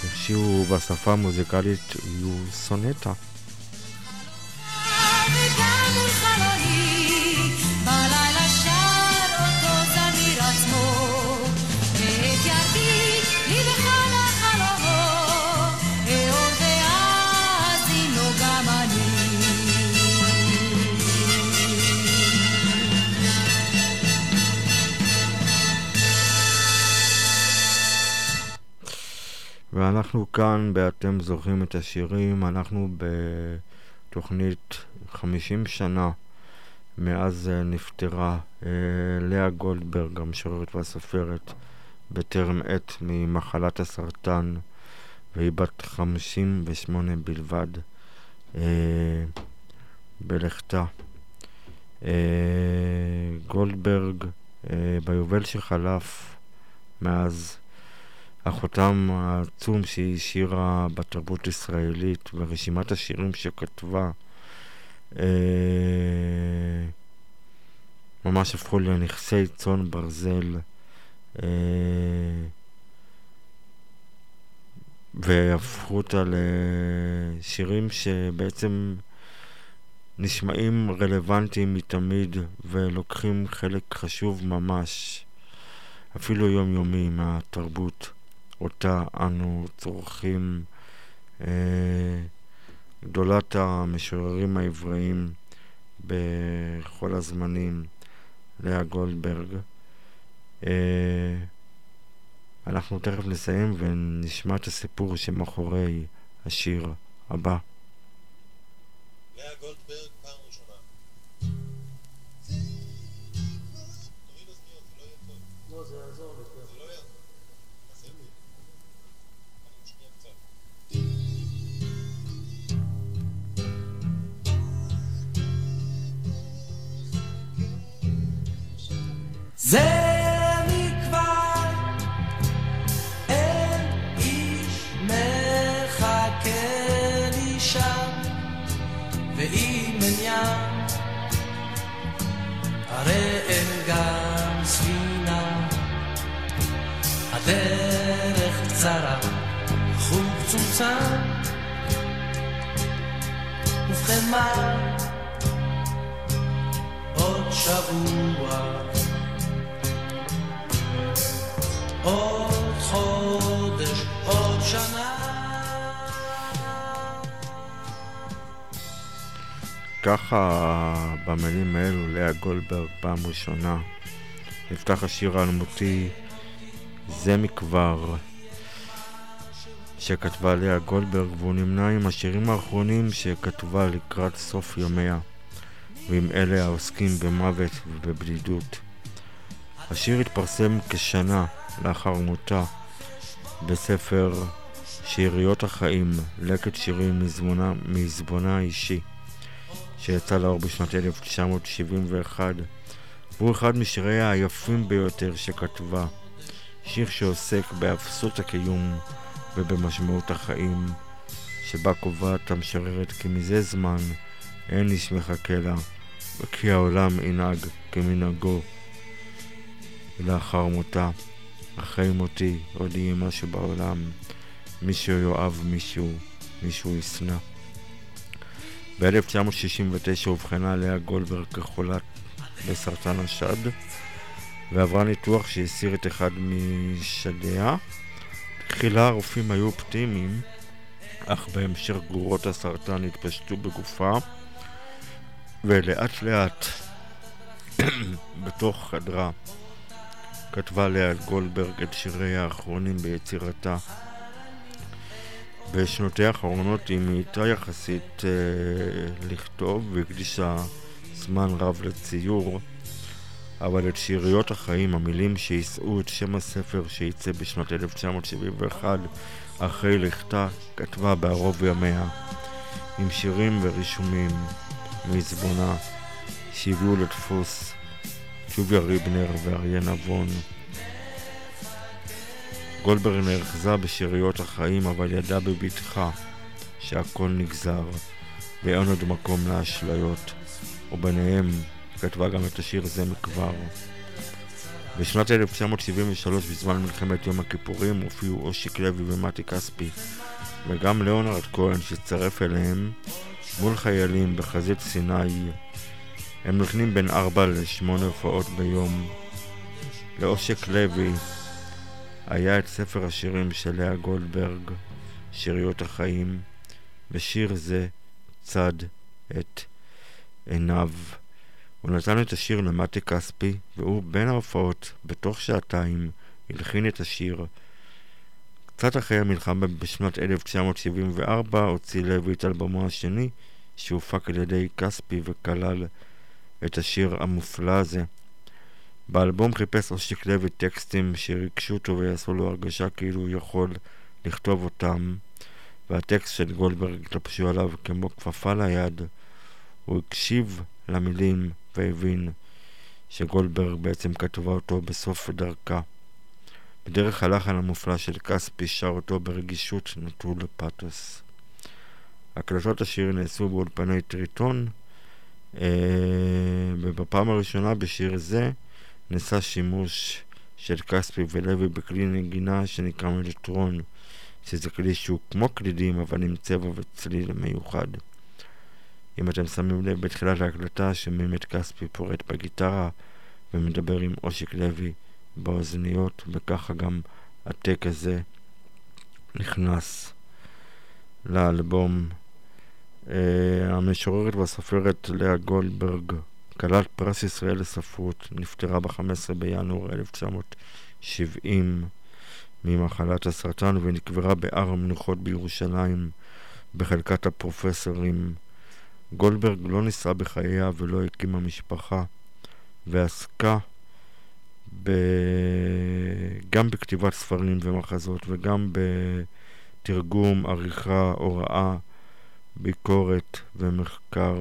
שהרשיעו בשפה המוזיקלית יהיו סונטה. ואנחנו כאן, באתם זוכרים את השירים, אנחנו בתוכנית 50 שנה מאז נפטרה אה, לאה גולדברג, המשוררת והסופרת, בטרם עת ממחלת הסרטן, והיא בת 58 בלבד אה, בלכתה. אה, גולדברג, ביובל שחלף מאז החותם העצום שהיא השאירה בתרבות הישראלית ורשימת השירים שכתבה אה, ממש הפכו לנכסי צאן ברזל אה, והפכו אותה לשירים שבעצם נשמעים רלוונטיים מתמיד ולוקחים חלק חשוב ממש אפילו יומיומי מהתרבות אותה אנו צורכים אה, גדולת המשוררים העבריים בכל הזמנים, לאה גולדברג. אה, אנחנו תכף נסיים ונשמע את הסיפור שמאחורי השיר הבא. לאה גולדברג זה צומצם. ובכן מה? עוד שבוע, עוד חודש, עוד שנה. ככה במילים האלו, לאה גולדברג פעם ראשונה, נפתח השיר האלמותי זה מכבר, שכתבה לאה גולדברג, והוא נמנה עם השירים האחרונים שכתבה לקראת סוף ימיה, ועם אלה העוסקים במוות ובבדידות. השיר התפרסם כשנה לאחר מותה בספר שאריות החיים, לקט שירים מזמונה, מזבונה האישי. שיצא לאור בשנת 1971, והוא אחד משיריה היפים ביותר שכתבה. שיר שעוסק באפסות הקיום ובמשמעות החיים, שבה קובעת המשררת כי מזה זמן אין איש מחכה לה, וכי העולם ינהג כמנהגו. ולאחר מותה, אחרי מותי עוד יהיה משהו בעולם, מישהו יאהב מישהו, מישהו ישנא. ב-1969 אובחנה לאה גולדברג כחולת בסרטן השד ועברה ניתוח שהסיר את אחד משדיה. תחילה הרופאים היו אופטימיים, אך בהמשך גרורות הסרטן התפשטו בגופה ולאט לאט (clears throat) בתוך חדרה כתבה לאה גולדברג את שיריה האחרונים ביצירתה. בשנותיה האחרונות היא מאיטה יחסית אה, לכתוב והקדישה זמן רב לציור, אבל את שאריות החיים, המילים שיישאו את שם הספר שייצא בשנת 1971 אחרי לכתה, כתבה בערוב ימיה, עם שירים ורישומים מעזבונה שהביאו לדפוס טוביה ריבנר ואריה נבון. גולדברג נאחזה בשאריות החיים, אבל ידע בבטחה שהכל נגזר, ואין עוד מקום לאשליות, וביניהם כתבה גם את השיר זה מכבר. בשנת 1973, בזמן מלחמת יום הכיפורים, הופיעו אושיק לוי ומתי כספי, וגם ליאונרד כהן שהצטרף אליהם, מול חיילים בחזית סיני. הם נותנים בין ארבע לשמונה הופעות ביום. לאושיק לוי היה את ספר השירים של לאה גולדברג, שיריות החיים, ושיר זה צד את עיניו. הוא נתן את השיר למטי כספי, והוא בין ההופעות, בתוך שעתיים, הלחין את השיר. קצת אחרי המלחמה בשנת 1974 הוציא לוי את אלבומו השני, שהופק על ידי כספי וכלל את השיר המופלא הזה. באלבום חיפש אושיק לוי טקסטים שריגשו אותו ויעשו לו הרגשה כאילו הוא יכול לכתוב אותם, והטקסט של גולדברג התלבשו עליו כמו כפפה ליד. הוא הקשיב למילים והבין שגולדברג בעצם כתבה אותו בסוף דרכה. בדרך הלחן המופלא של כספי שר אותו ברגישות נטול פתוס. הקלטות השיר נעשו באולפני טריטון, אה, ובפעם הראשונה בשיר זה נעשה שימוש של כספי ולוי בכלי נגינה שנקרא מלטרון, שזה כלי שהוא כמו קלידים אבל עם צבע וצליל מיוחד. אם אתם שמים לב בתחילת ההקלטה שומעים את כספי פורט בגיטרה ומדבר עם אושיק לוי באוזניות וככה גם הטק הזה נכנס לאלבום. Uh, המשוררת והסופרת לאה גולדברג כלת פרס ישראל לספרות, נפטרה ב-15 בינואר 1970 ממחלת הסרטן ונקברה בהר המנוחות בירושלים בחלקת הפרופסורים. גולדברג לא נישאה בחייה ולא הקימה משפחה ועסקה ב... גם בכתיבת ספרים ומחזות וגם בתרגום, עריכה, הוראה, ביקורת ומחקר.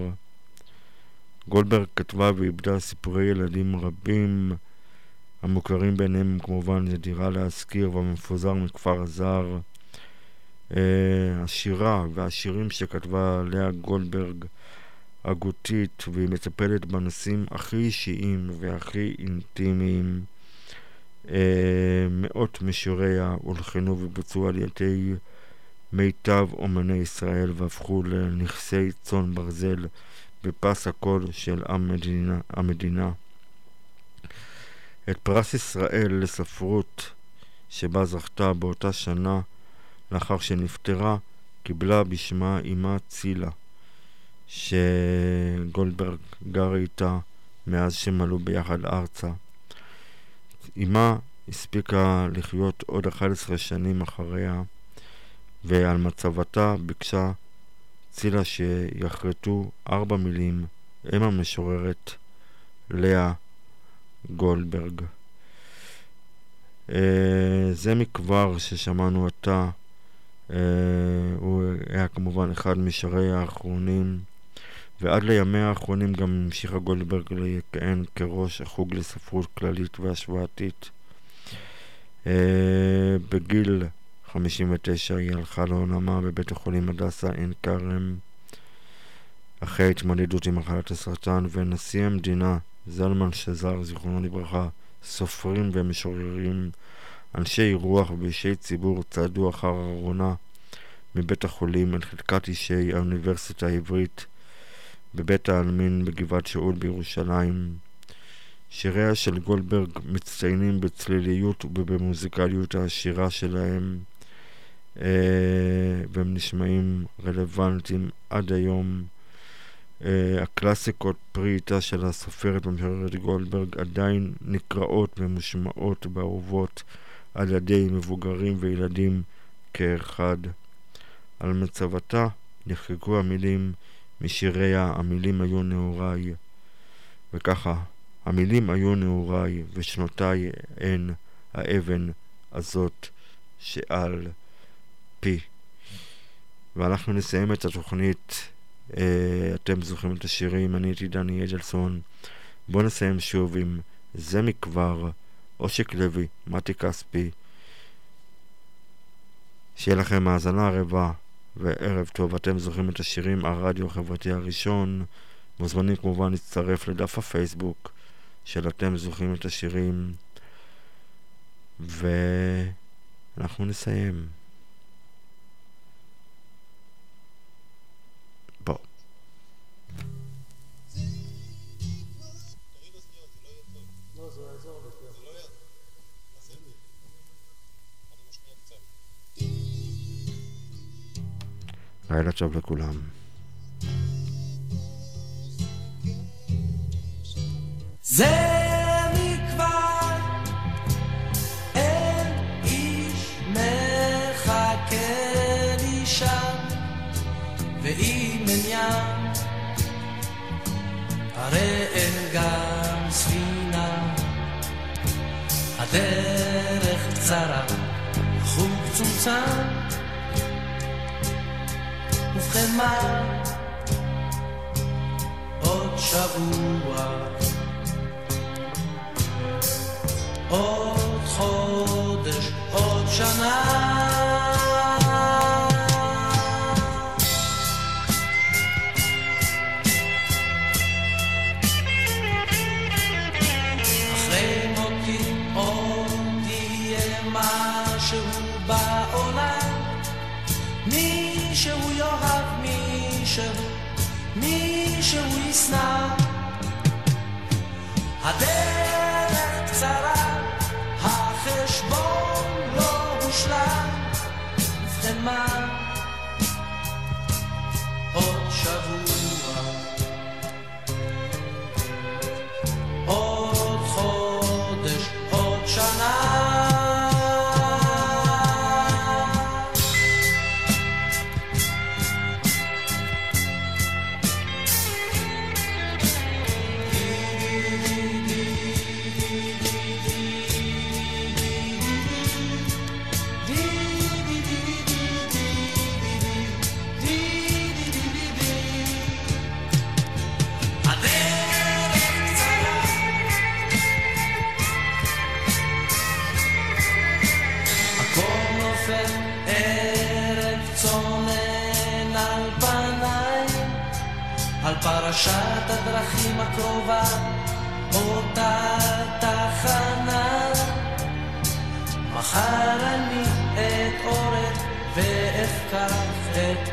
גולדברג כתבה ואיבדה סיפורי ילדים רבים, המוכרים ביניהם כמובן זה דירה להשכיר והמפוזר מכפר הזר. Uh, השירה והשירים שכתבה לאה גולדברג הגותית והיא מטפלת בנושאים הכי אישיים והכי אינטימיים אה, מאות משיריה הולחנו ובוצעו על ידי מיטב אומני ישראל והפכו לנכסי צאן ברזל בפס הקול של המדינה. המדינה. את פרס ישראל לספרות שבה זכתה באותה שנה לאחר שנפטרה, קיבלה בשמה אמה צילה, שגולדברג גר איתה מאז שהם עלו ביחד ארצה. אמה הספיקה לחיות עוד 11 שנים אחריה, ועל מצבתה ביקשה צילה שיחרטו ארבע מילים, אם המשוררת לאה גולדברג. אה, זה מכבר ששמענו עתה, אה, הוא היה כמובן אחד משרי האחרונים, ועד לימיה האחרונים גם המשיכה גולדברג לכהן כראש החוג לספרות כללית והשוואתית. אה, בגיל 59 היא הלכה לעולמה בבית החולים הדסה עין כרם אחרי התמודדות עם מחלת הסרטן, ונשיא המדינה זלמן שזר, זיכרונו לברכה, סופרים ומשוררים, אנשי רוח ואישי ציבור צעדו אחר ארונה מבית החולים אל חלקת אישי האוניברסיטה העברית בבית העלמין בגבעת שאול בירושלים. שיריה של גולדברג מצטיינים בצליליות ובמוזיקליות העשירה שלהם אה, והם נשמעים רלוונטיים עד היום. אה, הקלאסיקות פרי עטה של הסופרת ומשוררת גולדברג עדיין נקראות ומושמעות באהובות על ידי מבוגרים וילדים כאחד. על מצבתה נחקקו המילים משיריה, המילים היו נעוריי. וככה, המילים היו נעוריי, ושנותיי הן האבן הזאת שעל פי. ואנחנו נסיים את התוכנית אה, אתם זוכרים את השירים, אני הייתי דני אדלסון. בואו נסיים שוב עם זה מכבר, אושיק לוי, מתי כספי. שיהיה לכם האזנה ערבה וערב טוב. אתם זוכרים את השירים, הרדיו החברתי הראשון. מוזמנים כמובן להצטרף לדף הפייסבוק של אתם זוכרים את השירים. ואנחנו נסיים. לילה טוב לכולם. זה מכבר אין איש מחכה לי שם, ואם אין ים, הרי אין גם ספינה. הדרך קצרה, חוג צומצם. מה? עוד שבוע עוד חודש, עוד שנה שהוא ישנא. פרשת הדרכים הקרובה, אותה תחנה. מחר אני אתעורר ואפקח את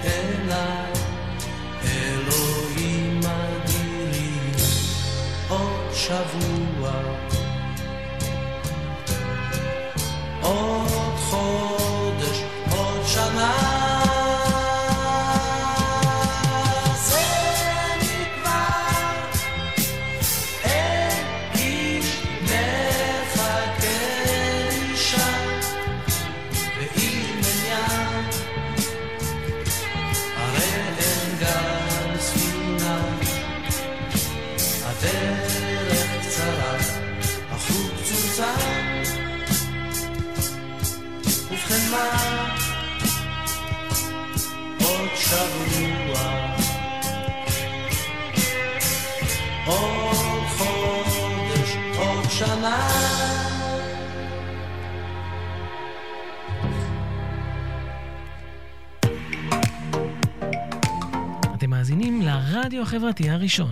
לרדיו החברתי הראשון.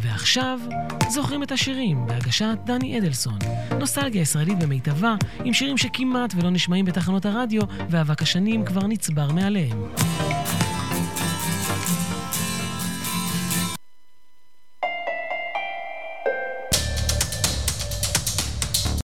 ועכשיו, זוכרים את השירים בהגשת דני אדלסון. נוסטלגיה ישראלית במיטבה, עם שירים שכמעט ולא נשמעים בתחנות הרדיו, ואבק השנים כבר נצבר מעליהם.